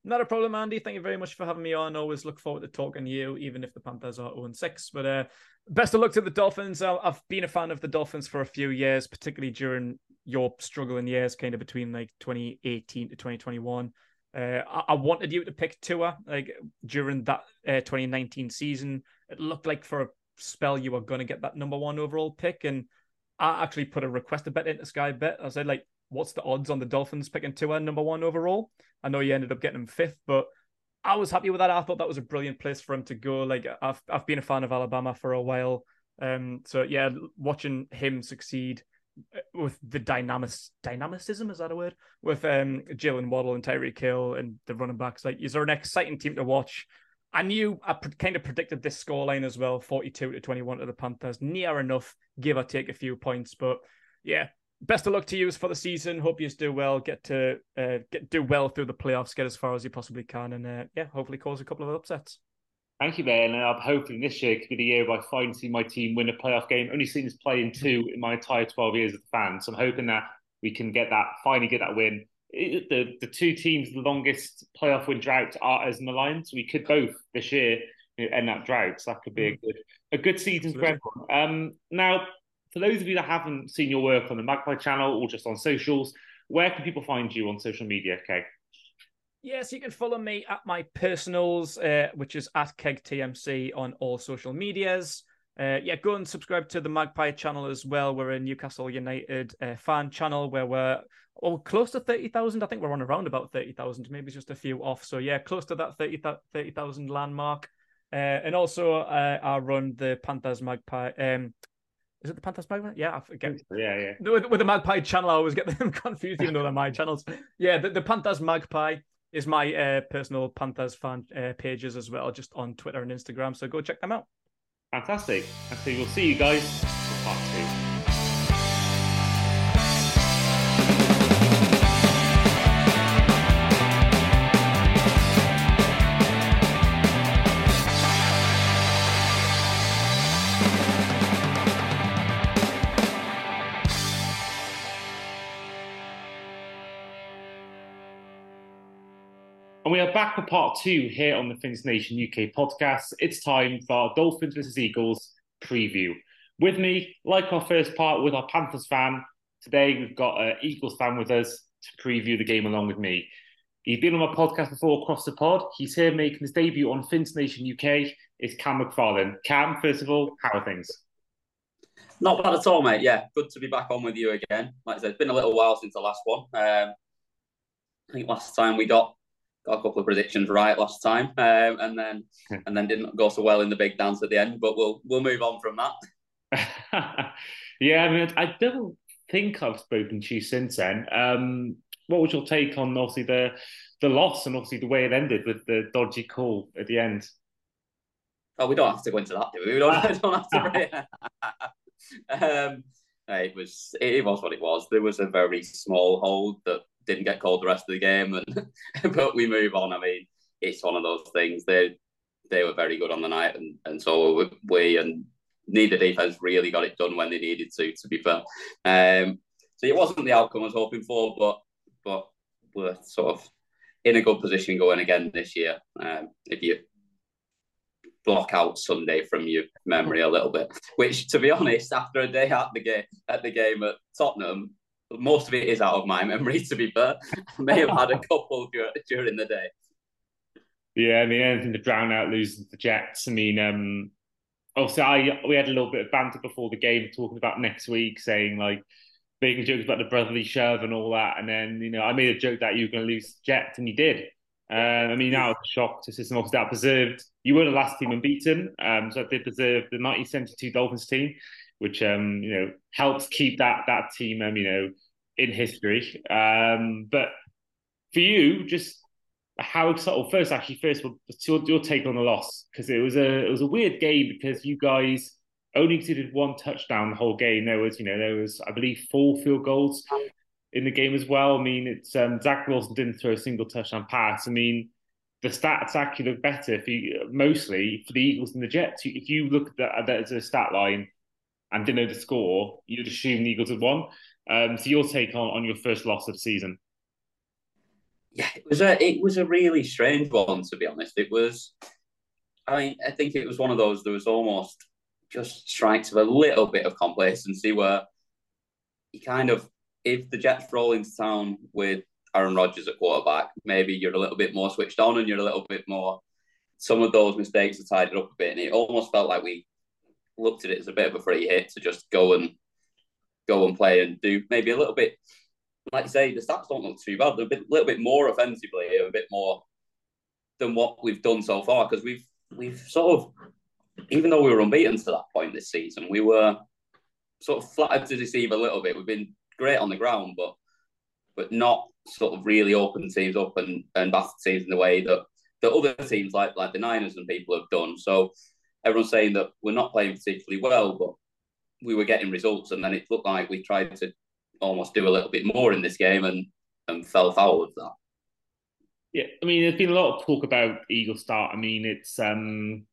Not a problem, Andy. Thank you very much for having me on. Always look forward to talking to you, even if the Panthers are 0 6. But uh, best of luck to the Dolphins. I've been a fan of the Dolphins for a few years, particularly during your struggling years, kind of between like 2018 to 2021. Uh, I-, I, wanted you to pick Tua like during that uh, 2019 season. It looked like for a spell you were going to get that number one overall pick, and I actually put a request a bet into Sky Bet. I said like, what's the odds on the Dolphins picking Tua number one overall? I know you ended up getting him fifth, but I was happy with that. I thought that was a brilliant place for him to go. Like I've I've been a fan of Alabama for a while. Um, so yeah, watching him succeed uh, with the dynamic dynamicism is that a word with um Jaylen Waddle and Tyreek Hill and the running backs like is there an exciting team to watch I knew I pre- kind of predicted this scoreline as well 42 to 21 to the Panthers near enough give or take a few points but yeah best of luck to you for the season hope you do well get to uh, get do well through the playoffs get as far as you possibly can and uh, yeah hopefully cause a couple of upsets Thank you, man. And I'm hoping this year could be the year where I finally see my team win a playoff game. Only seen us play in two in my entire 12 years as a fan. So I'm hoping that we can get that, finally get that win. It, the the two teams, the longest playoff win drought are as in the line. So we could both this year you know, end that drought. So that could be a good a good season for everyone. Um, now, for those of you that haven't seen your work on the Magpie channel or just on socials, where can people find you on social media? Okay. Yes, you can follow me at my personals, uh, which is at KegTMC on all social medias. Uh, yeah, go and subscribe to the Magpie channel as well. We're a Newcastle United uh, fan channel where we're oh, close to 30,000. I think we're on around about 30,000, maybe just a few off. So, yeah, close to that 30,000 30, landmark. Uh, and also, uh, I run the Panthers Magpie. Um, is it the Panthers Magpie? Yeah, I forget. Yeah, yeah. With, with the Magpie channel, I always get them confused, even though they're my channels. Yeah, the, the Panthers Magpie is my uh, personal Panthers fan uh, pages as well, just on Twitter and Instagram. So go check them out. Fantastic. And so we'll see you guys for part two. Back for part two here on the Finns Nation UK podcast. It's time for our Dolphins versus Eagles preview. With me, like our first part, with our Panthers fan, today we've got an Eagles fan with us to preview the game along with me. He's been on my podcast before, Across the Pod. He's here making his debut on Finns Nation UK. It's Cam McFarlane. Cam, first of all, how are things? Not bad at all, mate. Yeah, good to be back on with you again. Like I said, it's been a little while since the last one. Um, I think last time we got got a couple of predictions right last time, um, and then and then didn't go so well in the big dance at the end. But we'll we'll move on from that. yeah, I mean, I don't think I've spoken to you since then. Um, what was your take on obviously the the loss and obviously the way it ended with the dodgy call at the end? Oh, we don't have to go into that, do we? We don't, don't have to. um, it was it was what it was. There was a very small hold that didn't get called the rest of the game, and but we move on. I mean, it's one of those things. They they were very good on the night, and and so were we, and neither defense really got it done when they needed to. To be fair, um, so it wasn't the outcome I was hoping for, but but we're sort of in a good position going again this year. Um, if you block out Sunday from your memory a little bit, which to be honest, after a day at the game at the game at Tottenham, most of it is out of my memory. To be fair, I may have had a couple during the day. Yeah, I mean anything to drown out losing the Jets. I mean, um, also I we had a little bit of banter before the game talking about next week, saying like making jokes about the brotherly shove and all that, and then you know I made a joke that you were going to lose Jets, and you did. Uh, I mean, now it's a shock to system. Obviously, that preserved. You were the last team unbeaten, um, so it did preserve the 1972 Dolphins team which um, you know helps keep that that team um, you know in history. Um, but for you, just how excited? first, actually, first, your, your take on the loss? Because it was a it was a weird game because you guys only conceded one touchdown the whole game. There was you know there was I believe four field goals in the game as well. I mean, it's um, Zach Wilson didn't throw a single touchdown pass. I mean, the stats actually look better for you, mostly for the Eagles and the Jets. If you look at that as a stat line, and didn't know the score, you'd assume the Eagles had won. Um, so your take on, on your first loss of the season? Yeah, it was a it was a really strange one to be honest. It was, I mean, I think it was one of those. There was almost just strikes of a little bit of complacency where you kind of if the Jets roll into town with Aaron Rodgers at quarterback, maybe you're a little bit more switched on and you're a little bit more. Some of those mistakes are tied up a bit, and it almost felt like we looked at it as a bit of a free hit to just go and go and play and do maybe a little bit. Like you say, the stats don't look too bad. They're a bit, little bit more offensively, a bit more than what we've done so far because we've we've sort of even though we were unbeaten to that point this season, we were sort of flattered to deceive a little bit. We've been great on the ground, but but not sort of really open teams up and, and battered teams in the way that, that other teams like like the Niners and people have done. So everyone's saying that we're not playing particularly well, but we were getting results, and then it looked like we tried to almost do a little bit more in this game and and fell foul of that. Yeah, I mean, there's been a lot of talk about Eagle start. I mean, it's um,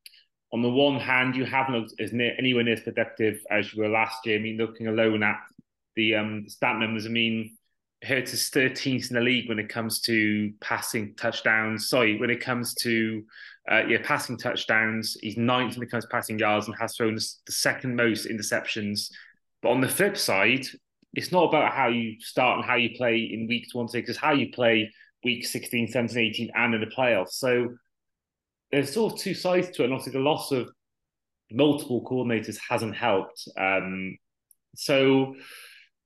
on the one hand, you haven't looked as near, anywhere near as productive as you were last year. I mean, looking alone at the um, stat numbers, I mean, Hurts is 13th in the league when it comes to passing touchdowns. Sorry, when it comes to uh, yeah, passing touchdowns, he's ninth when it comes to passing yards and has thrown the second most interceptions. But on the flip side, it's not about how you start and how you play in weeks one six, it's how you play week 16, 17, 18, and in the playoffs. So there's sort of two sides to it. And obviously, the loss of multiple coordinators hasn't helped. Um, so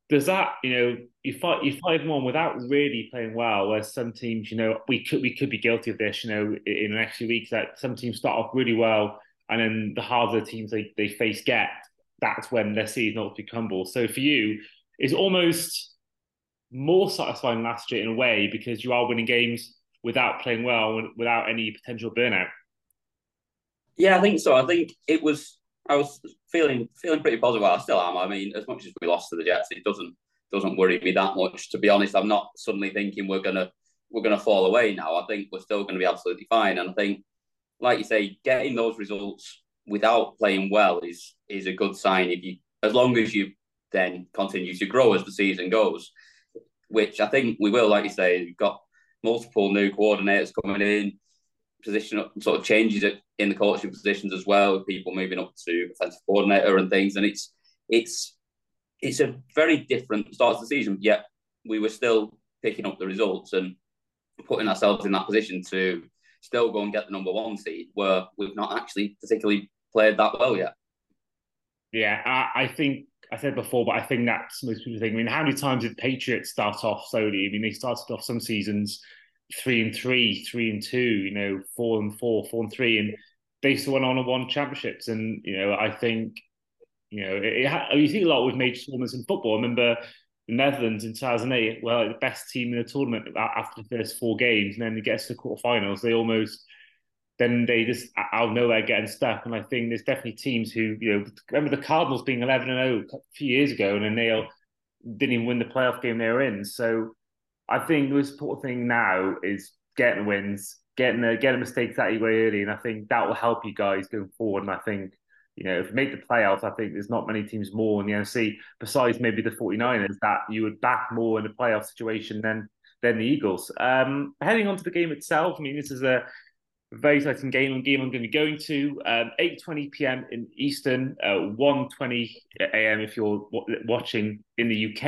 does that, you know, you fight you fight one without really playing well. Where some teams, you know, we could we could be guilty of this, you know, in the next few weeks. That some teams start off really well, and then the harder teams they, they face get, that's when their season ultimately crumbles. So for you, it's almost more satisfying last year in a way because you are winning games without playing well, without any potential burnout. Yeah, I think so. I think it was. I was feeling feeling pretty positive. I still am. I mean, as much as we lost to the Jets, it doesn't doesn't worry me that much. To be honest, I'm not suddenly thinking we're gonna we're gonna fall away now. I think we're still to be absolutely fine. And I think, like you say, getting those results without playing well is is a good sign. If you, as long as you then continue to grow as the season goes, which I think we will. Like you say, you've got multiple new coordinators coming in, position sort of changes in the coaching positions as well. With people moving up to offensive coordinator and things, and it's it's it's a very different start to the season. Yet we were still picking up the results and putting ourselves in that position to still go and get the number one seed, where we've not actually particularly played that well yet. Yeah, I, I think I said before, but I think that's most people think. I mean, how many times did Patriots start off slowly? I mean, they started off some seasons three and three, three and two, you know, four and four, four and three, and they still went on and won championships. And you know, I think, you know, it, it, you think a lot with major tournaments in football. I remember the Netherlands in 2008, were like the best team in the tournament after the first four games, and then they get to the quarterfinals, they almost then they just out of nowhere getting stuck. And I think there's definitely teams who, you know, remember the Cardinals being 11 and 0 a few years ago, and then they didn't even win the playoff game they were in. So I think the most important thing now is getting wins, getting the getting mistakes out of your way early, and I think that will help you guys going forward. And I think you know, if you make the playoffs, I think there's not many teams more in the NFC besides maybe the 49ers that you would back more in a playoff situation than than the Eagles. Um, heading on to the game itself, I mean, this is a very exciting game and game I'm going to be going to. Um, 8.20 p.m. in Eastern, uh, 1.20 a.m. if you're w- watching in the UK.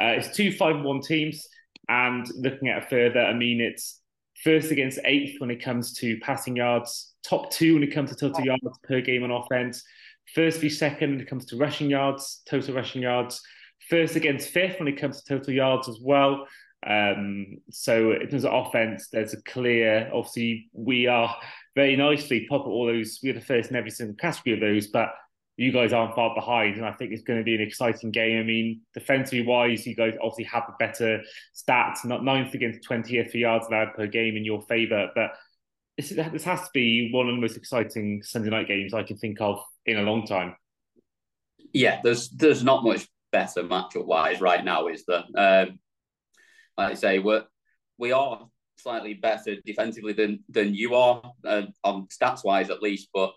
Uh, it's two 5-1 teams. And looking at it further, I mean, it's first against eighth when it comes to passing yards, top two when it comes to total yards per game on offense, first v second when it comes to rushing yards, total rushing yards, first against fifth when it comes to total yards as well. Um, so in terms of offense, there's a clear. Obviously, we are very nicely pop at all those. We're the first in every single category of those, but you guys aren't far behind, and I think it's going to be an exciting game. I mean, defensively wise, you guys obviously have a better stats, not ninth against 20th for yards allowed per game in your favour, but this, this has to be one of the most exciting Sunday night games I can think of in a long time. Yeah, there's there's not much better matchup wise right now, is there? Um, like I say, we're we are slightly better defensively than than you are uh, on stats wise at least, but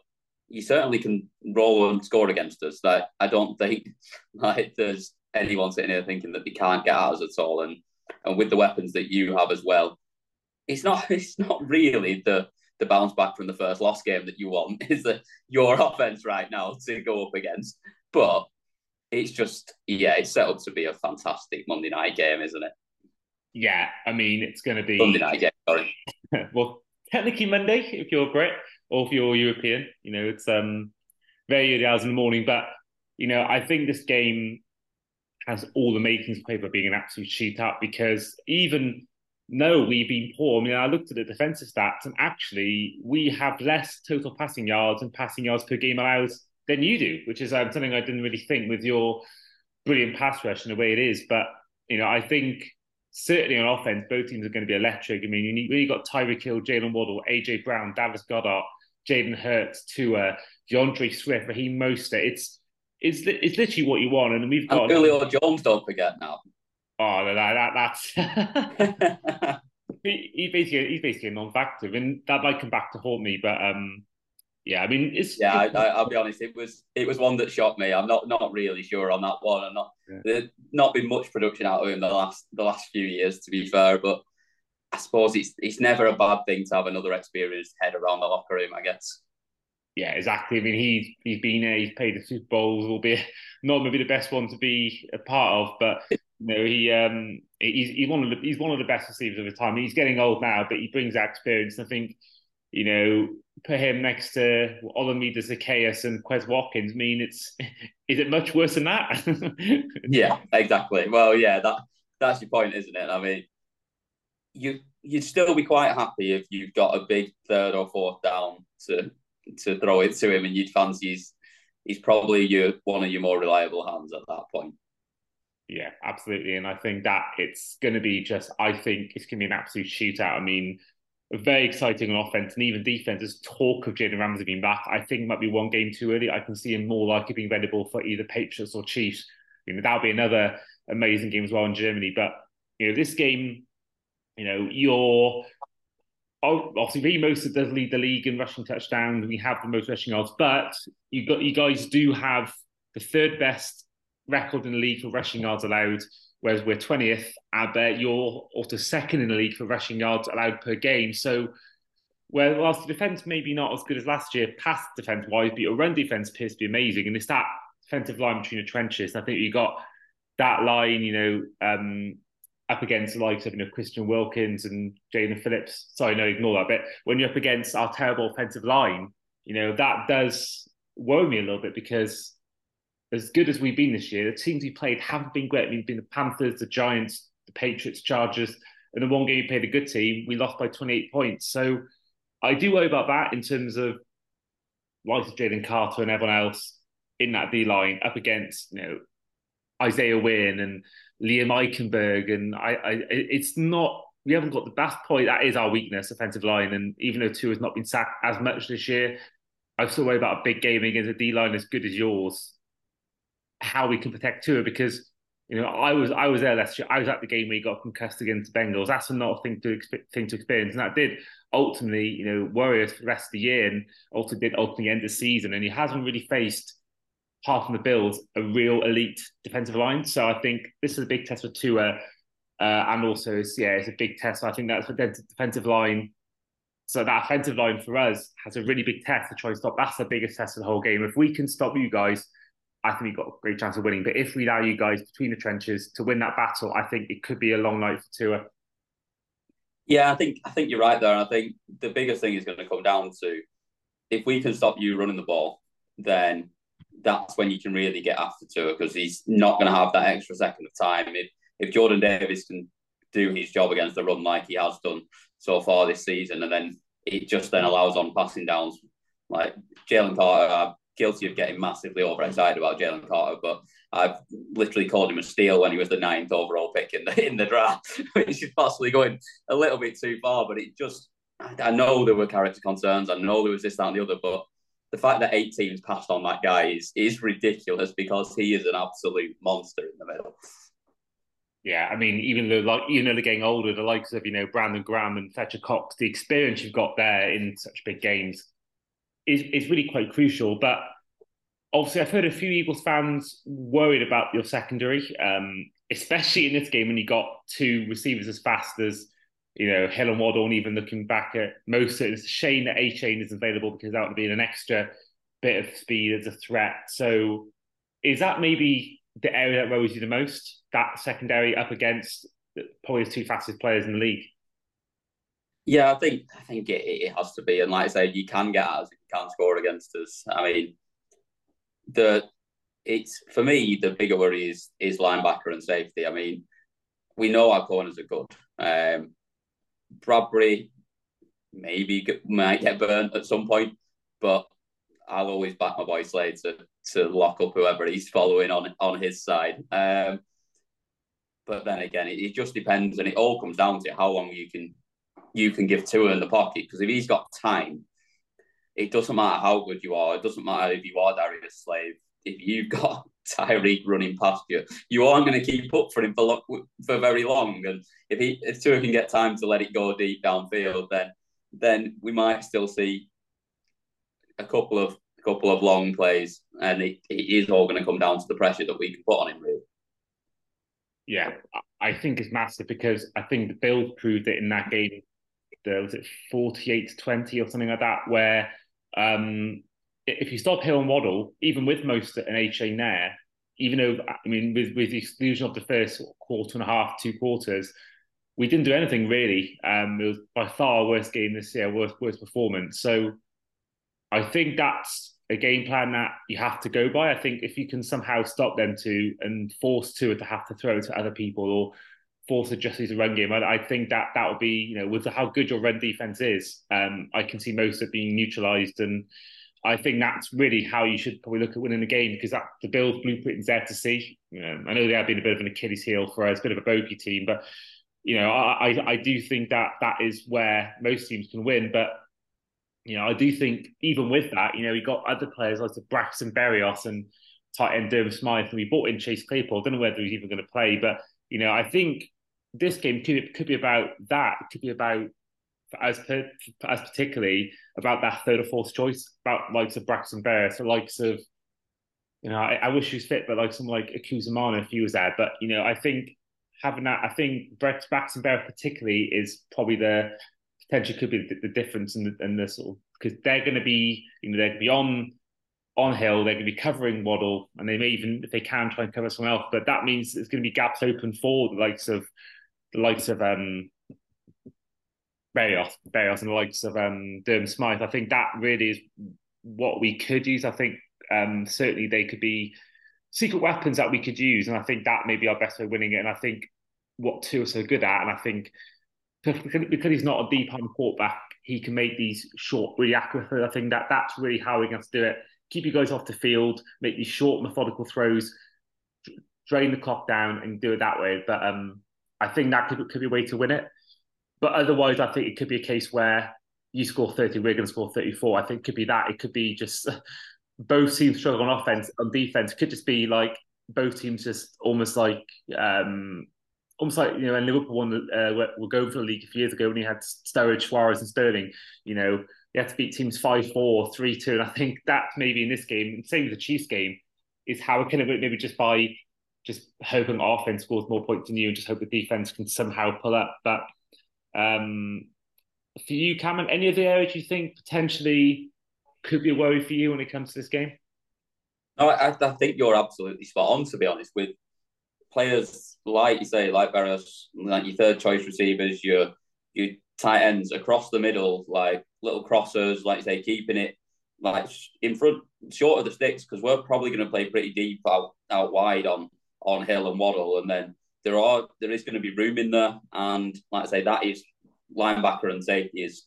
you certainly can roll and score against us. Like I don't think like there's anyone sitting here thinking that they can't get at us at all. And and with the weapons that you have as well, it's not it's not really the the bounce back from the first loss game that you want is that your offense right now to go up against. But it's just yeah, it's set up to be a fantastic Monday night game, isn't it? Yeah, I mean it's going to be Monday night game. Sorry. well, technically Monday if you're Brit or if you're European. You know, it's um very early hours in the morning, but you know, I think this game has all the makings of paper being an absolute shootout because even no, we've been poor. I mean, I looked at the defensive stats, and actually, we have less total passing yards and passing yards per game allowed than you do, which is um, something I didn't really think with your brilliant pass rush and the way it is. But you know, I think certainly on offense, both teams are going to be electric. I mean, you need, you got Tyreek Hill, Jaylen Waddle, AJ Brown, Dallas Goedert, Jalen Hurts, Tua, D'Andre Swift, Raheem Mostert. It's it's it's literally what you want, and we've got and Julio Jones. Don't forget now. Oh, that, that that's he, he basically he's basically a non-factor, and that might come back to haunt me. But um, yeah, I mean, it's yeah. it's, I, will be honest. It was it was one that shocked me. I'm not not really sure on that one. I'm not yeah. there's not been much production out of him the last the last few years, to be fair. But I suppose it's it's never a bad thing to have another experienced head around the locker room. I guess. Yeah, exactly. I mean, he's he's been there. He's played the Super Bowls. Will be not maybe the best one to be a part of, but you know, he um he's he's one of the he's one of the best receivers of the time. He's getting old now, but he brings that experience. I think you know, put him next to Olamide Zaccheaus and Quez Watkins. I mean, it's is it much worse than that? yeah, exactly. Well, yeah, that that's your point, isn't it? I mean, you you'd still be quite happy if you've got a big third or fourth down to to throw it to him, and you'd fancy he's he's probably your one of your more reliable hands at that point. Yeah, absolutely. And I think that it's going to be just, I think it's going to be an absolute shootout. I mean, very exciting on offense and even defense. There's talk of Jalen Ramsey being back. I think might be one game too early. I can see him more likely being available for either Patriots or Chiefs. Know, that'll be another amazing game as well in Germany. But, you know, this game, you know, you're obviously Raheem Mostert does lead the league in rushing touchdowns. We have the most rushing yards, but you got you guys do have the third best record in the league for rushing yards allowed, whereas we're 20th. but you're also second in the league for rushing yards allowed per game. So, where whilst the defense maybe not as good as last year, pass defense wise, but your run defense appears to be amazing. And it's that defensive line between the trenches. I think you got that line, you know, um, up against the likes of you know Christian Wilkins and Jaelan Phillips. Sorry, no, ignore that bit. When you're up against our terrible offensive line, you know that does worry me a little bit because as good as we've been this year, the teams we played haven't been great. We've been the Panthers, the Giants, the Patriots, Chargers, and the one game we played a good team, we lost by 28 points. So I do worry about that in terms of like Jalen Carter and everyone else in that D line up against you know Isaiah Wynn and Liam Eichenberg, and I, I it's not we haven't got the best point. That is our weakness, offensive line, and even though Tua has not been sacked as much this year, I still worry about a big game against a D line as good as yours how we can protect Tua because you know I was I was there last year. I was at the game where he got concussed against the Bengals. That's not a thing to thing to experience, and that did ultimately you know worry us for the rest of the year, and also did ultimately end the season. And he hasn't really faced apart from the Bills a real elite defensive line. So I think this is a big test for Tua. Uh, and also, it's, yeah, it's a big test. I think that's for the defensive line. So that offensive line for us has a really big test to try and stop. That's the biggest test of the whole game. If we can stop you guys, I think we've got a great chance of winning. But if we allow you guys between the trenches to win that battle, I think it could be a long night for Tua. Yeah, I think I think you're right there. I think the biggest thing is going to come down to if we can stop you running the ball, then that's when you can really get after Tua because he's not going to have that extra second of time. If if Jordan Davis can do his job against the run like he has done so far this season, and then it just then allows on passing downs. Like Jalen Carter, guilty of getting massively overexcited about Jalen Carter, but I've literally called him a steal when he was the ninth overall pick in the in the draft, which is possibly going a little bit too far. But it just, I know there were character concerns. I know there was this, that, and the other, but the fact that eight teams passed on that guy is is ridiculous because he is an absolute monster in the middle. Yeah, I mean, even though like even though they're getting older, the likes of you know Brandon Graham and Fletcher Cox, the experience you've got there in such big games is, is really quite crucial. But obviously, I've heard a few Eagles fans worried about your secondary, um, especially in this game when you got two receivers as fast as you know Jaylen Waddle, even looking back at most, it's a shame that Achane is available because that would be an extra bit of speed as a threat. So, is that maybe the area that worries you the most? That secondary up against probably the two fastest players in the league. Yeah, I think I think it, it has to be, and like I say, you can get us, if you can't score against us. I mean, the it's for me the bigger worry is is linebacker and safety. I mean, we know our corners are good. Um, Bradberry maybe might get burnt at some point, but I'll always back my boy Slay to, to lock up whoever he's following on on his side. Um, but then again, it, it, just depends, and it all comes down to how long you can you can give to Tua in the pocket. Because if he's got time, it doesn't matter how good you are. It doesn't matter if you are Darius Slay. If you've got Tyreek running past you, you aren't going to keep up for him for lo- for very long. And if he if Tua can get time to let it go deep downfield, then then we might still see a couple of a couple of long plays, and it, it is all going to come down to the pressure that we can put on him. Really. Yeah, I think it's massive because I think the Bills proved it in that game. There was it forty-eight to twenty or something like that, where um, if you stop Hill and Waddle, even with most and HA there, even though I mean with with the exclusion of the first quarter and a half, two quarters, we didn't do anything really. Um, it was by far our worst game this year, worst worst performance. So I think that's a game plan that you have to go by. I think if you can somehow stop them to and force Tua to have to throw to other people or force a run game, I, I think that that would be you know with how good your run defense is, um, I can see most of being neutralized and. I think that's really how you should probably look at winning the game because that the Bills blueprint is there to see. Know, I know they have been a bit of an Achilles heel for us, a bit of a bogey team, but you know, I, I do think that that is where most teams can win. But you know, I do think even with that, you know, we got other players like the Braxton Berrios and tight end Durham Smythe, and we bought in Chase Claypool. I don't know whether he's even going to play, but you know, I think this game could could be about that. It could be about as per, as particularly about that third or fourth choice, about likes of Braxton Berrios, the likes of you know, I, I wish he was fit, but like someone like Ezukanma if he was there. But you know, I think having that, I think Brett Braxton Berrios particularly is probably the potentially could be the, the difference in the, in the sort of because they're going to be you know they're going to be on on Hill, they're going to be covering Waddle, and they may even if they can try and cover someone else. But that means there's going to be gaps open for the likes of the likes of um Berrios, Berrios and the likes of um Durham Smythe. I think that really is what we could use. I think um certainly they could be secret weapons that we could use, and I think that may be our best way of winning it. And I think what two are so good at, and I think because he's not a deep arm quarterback, he can make these short, really accurate. I think that that's really how we're going to do it. Keep you guys off the field, make these short, methodical throws, drain the clock down, and do it that way. But um, I think that could, could be a way to win it. But otherwise, I think it could be a case where you score 30, we're going to score 34. I think it could be that. It could be just both teams struggle on offense. On defense, it could just be like both teams just almost like um, almost like you know, when Liverpool won uh, were going for the league a few years ago when he had Sturridge, Suarez, and Sterling. You know, you had to beat teams 5-4, 3-2. and I think that maybe in this game, same with the Chiefs game, is how it kind of maybe just by just hoping offense scores more points than you and just hope the defense can somehow pull up. But um, for you, Cameron, any of the areas you think potentially could be a worry for you when it comes to this game? No, I, I think you're absolutely spot on. To be honest, with players like you say, like Berrios, like your third choice receivers, your your tight ends across the middle, like little crossers, like you say, keeping it like in front, short of the sticks, because we're probably going to play pretty deep out out wide on on Hill and Waddle, and then there are there is going to be room in there, and like I say, that is linebacker and safety is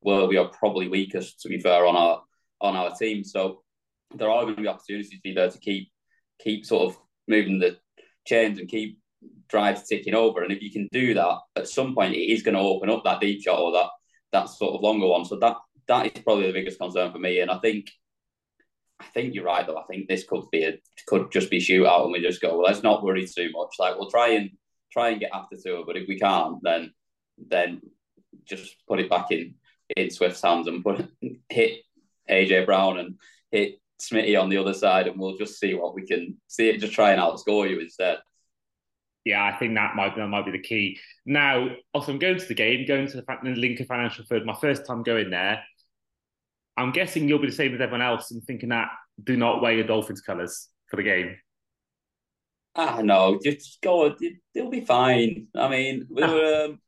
where we are probably weakest, to be fair, on our on our team. So there are going to be opportunities there to keep keep sort of moving the chains and keep drives ticking over. And if you can do that, at some point it is going to open up that deep shot or that that sort of longer one. So that that is probably the biggest concern for me. And I think I think you're right though. I think this could be a could just be shootout and we just go, well, let's not worry too much. Like we'll try and try and get after two, but if we can't, then then just put it back in in Swift's hands and put hit AJ Brown and hit Smitty on the other side, and we'll just see what we can see. It just try and outscore you instead. Yeah, I think that might that might be the key. Now, also, I'm going to the game, going to the, Lincoln Financial Field. My first time going there. I'm guessing you'll be the same as everyone else and thinking that do not wear your Dolphins colours for the game. Ah, no, just go. They'll be fine. I mean, we were. Um,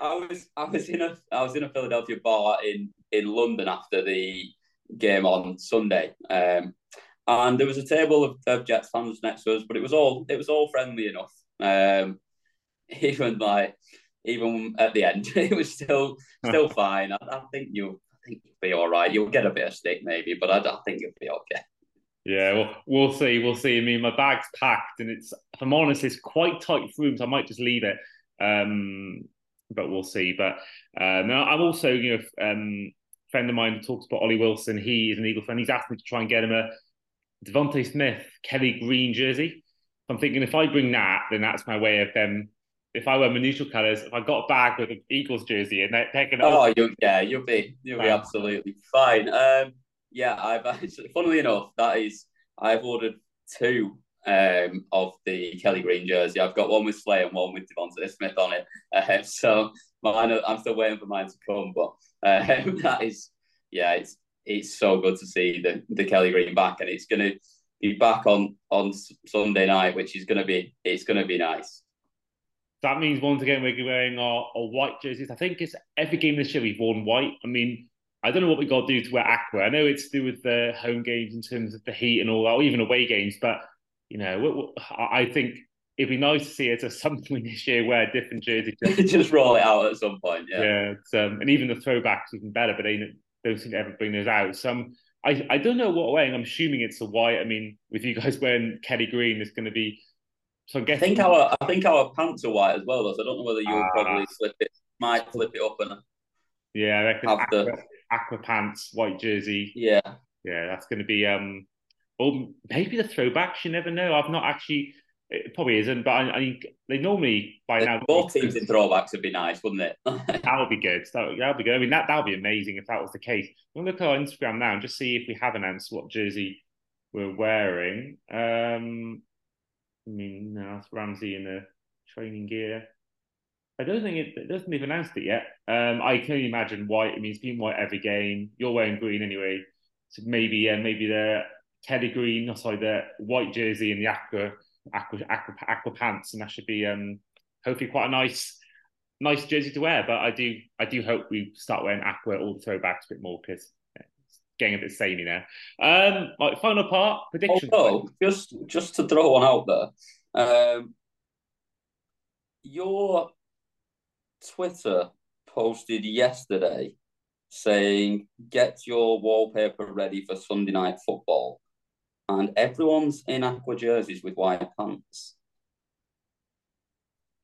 I was I was in a I was in a Philadelphia bar in in London after the game on Sunday. Um, and there was a table of, of Jets fans next to us, but it was all it was all friendly enough. Um, even like even at the end, it was still still fine. I, I think you think you'll be all right. You'll get a bit of stick maybe, but I, I think you'll be okay. Yeah, well, we'll see. We'll see. I mean, my bag's packed, and it's, if I'm honest, it's quite tight for rooms. I might just leave it, um, but we'll see. But now I'm also, you know, um, friend of mine talks about Ollie Wilson. He is an Eagle fan. He's asked me to try and get him a DeVonta Smith Kelly Green jersey. I'm thinking if I bring that, then that's my way of them. If I wear my neutral colours, if I got a bag with an Eagles jersey and they're taking, oh, you yeah, you'll be you'll be absolutely fine. Um, yeah, I've actually, funnily enough, that is, I've ordered two um, of the Kelly Green jersey. I've got one with Slay and one with Devonta Smith on it. Uh, so mine, I'm still waiting for mine to come, but um, that is, yeah, it's it's so good to see the the Kelly Green back, and it's gonna be back on on Sunday night, which is gonna be it's gonna be nice. That means once again we're wearing our, our white jerseys. I think it's every game this year we've worn white. I mean, I don't know what we got to do to wear aqua. I know it's to do with the home games in terms of the heat and all that, or even away games. But you know, I think it'd be nice to see it at some point this year wear different jerseys. Just roll it out at some point. Yeah, yeah. Um, and even the throwbacks even better, but they don't seem to ever bring those out. Some I, I don't know what way. I'm assuming it's a white. I mean, with you guys wearing Kelly Green, it's going to be. So i think our I think our pants are white as well. Though, so I don't know whether you'll uh, probably flip it. Might flip it up and. Yeah, I reckon. Have the aqua pants, white jersey. Yeah, yeah, that's going to be um, or maybe the throwbacks. You never know. I've not actually. It probably isn't, but I, I mean, they normally by now. Both teams in throwbacks would be nice, wouldn't it? that would be good. That would, that would be good. I mean, that that would be amazing if that was the case. We'll look at our Instagram now and just see if we have announced what jersey we're wearing. Um, I mean, no, that's Ramsey in the training gear. I don't think it, it doesn't even announced it yet. Um, I can only imagine white. I mean, it's been white every game. You're wearing green anyway, so maybe yeah, maybe the Teddy green, not sorry, the white jersey and the aqua aqua aqua, aqua pants, and that should be um hopefully quite a nice nice jersey to wear. But I do I do hope we start wearing aqua all the throwbacks a bit more because getting a bit samey there. Um, right, final part prediction. Oh, just just to throw one out there, um, your Twitter posted yesterday saying, "Get your wallpaper ready for Sunday night football," and everyone's in aqua jerseys with white pants.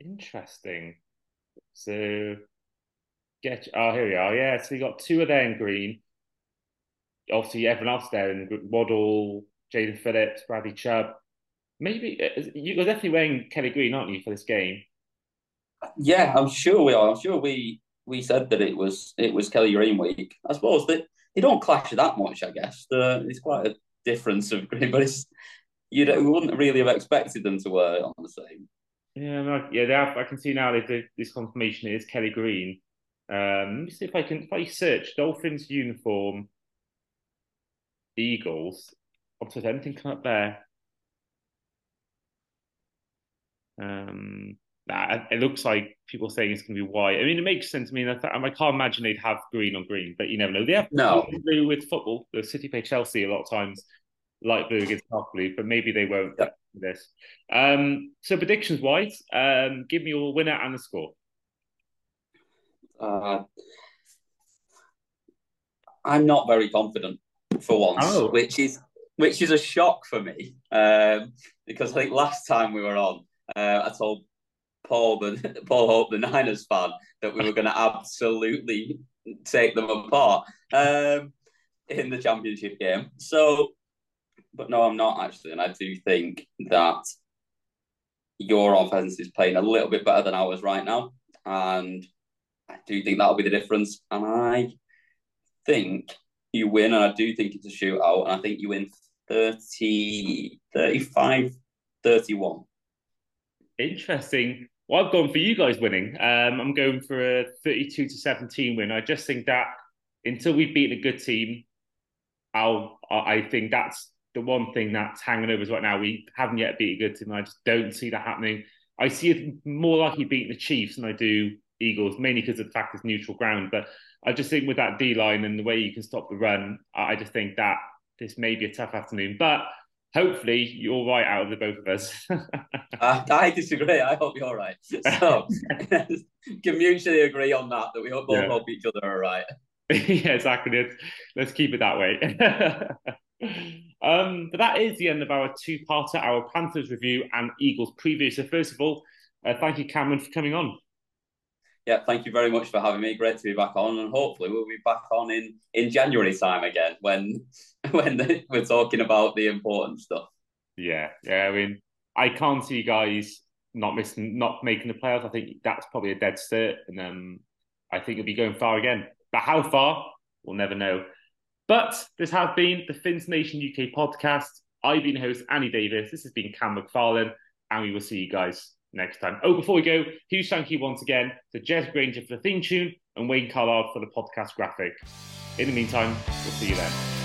Interesting. So, get oh here we are. Yeah, so you got two of them in green. Obviously, everyone else there in Waddle, Jaelan Phillips, Bradley Chubb. Maybe uh, you're definitely wearing Kelly Green, aren't you, for this game? Yeah, I'm sure we are. I'm sure we we said that it was it was Kelly Green week. I suppose that they don't clash that much. I guess the, it's quite a difference of green, but it's you we wouldn't really have expected them to wear on the same. Yeah, no, yeah, they have, I can see now that this confirmation is Kelly Green. Um, let me see if I can if I search Dolphins uniform Eagles. Does anything come up there? Um, nah, it looks like people saying it's going to be white. I mean, it makes sense. I mean, I, th- I can't imagine they'd have green on green, but you never know. They have no with football. The City play Chelsea a lot of times, light blue against dark blue, but maybe they won't. Yep. This. Um, so predictions wise, um, give me your winner and the score. Uh, I'm not very confident for once, oh. which is which is a shock for me um, because I think last time we were on, uh, I told Paul, the Paul Hope, the Niners fan, that we were going to absolutely take them apart um, in the championship game. So, but no, I'm not actually, and I do think that your offense is playing a little bit better than ours right now, and I do think that'll be the difference. And I think you win, and I do think it's a shootout, and I think you win 30, 35, 31. Interesting. Well, I've gone for you guys winning. Um, I'm going for a 32 to 17 win. I just think that until we've beaten a good team, I'll, I think that's the one thing that's hanging over us right now. We haven't yet beat a good team. I just don't see that happening. I see it more likely beating the Chiefs than I do Eagles, mainly because of the fact it's neutral ground. But I just think with that D line and the way you can stop the run, I just think that this may be a tough afternoon. But hopefully you're right out of the both of us. uh, I disagree. I hope you're right. So can mutually agree on that that we hope both yeah. hope each other are right. yeah, exactly. Let's, let's keep it that way. um, but that is the end of our two-parter, our Panthers review and Eagles preview. So first of all, uh, thank you, Cameron, for coming on. Yeah, thank you very much for having me. Great to be back on, and hopefully we'll be back on in in January time again when when the, we're talking about the important stuff. Yeah, yeah. I mean, I can't see guys not missing, not making the playoffs. I think that's probably a dead cert, and um, I think it'll be going far again. But how far, we'll never know. But this has been the Finns Nation UK podcast. I've been host Andy Davies. This has been Cam McFarlane, and we will see you guys next time. Oh, before we go, huge thank you once again to Jez Granger for the theme tune and Wayne Carlisle for the podcast graphic. In the meantime, we'll see you then.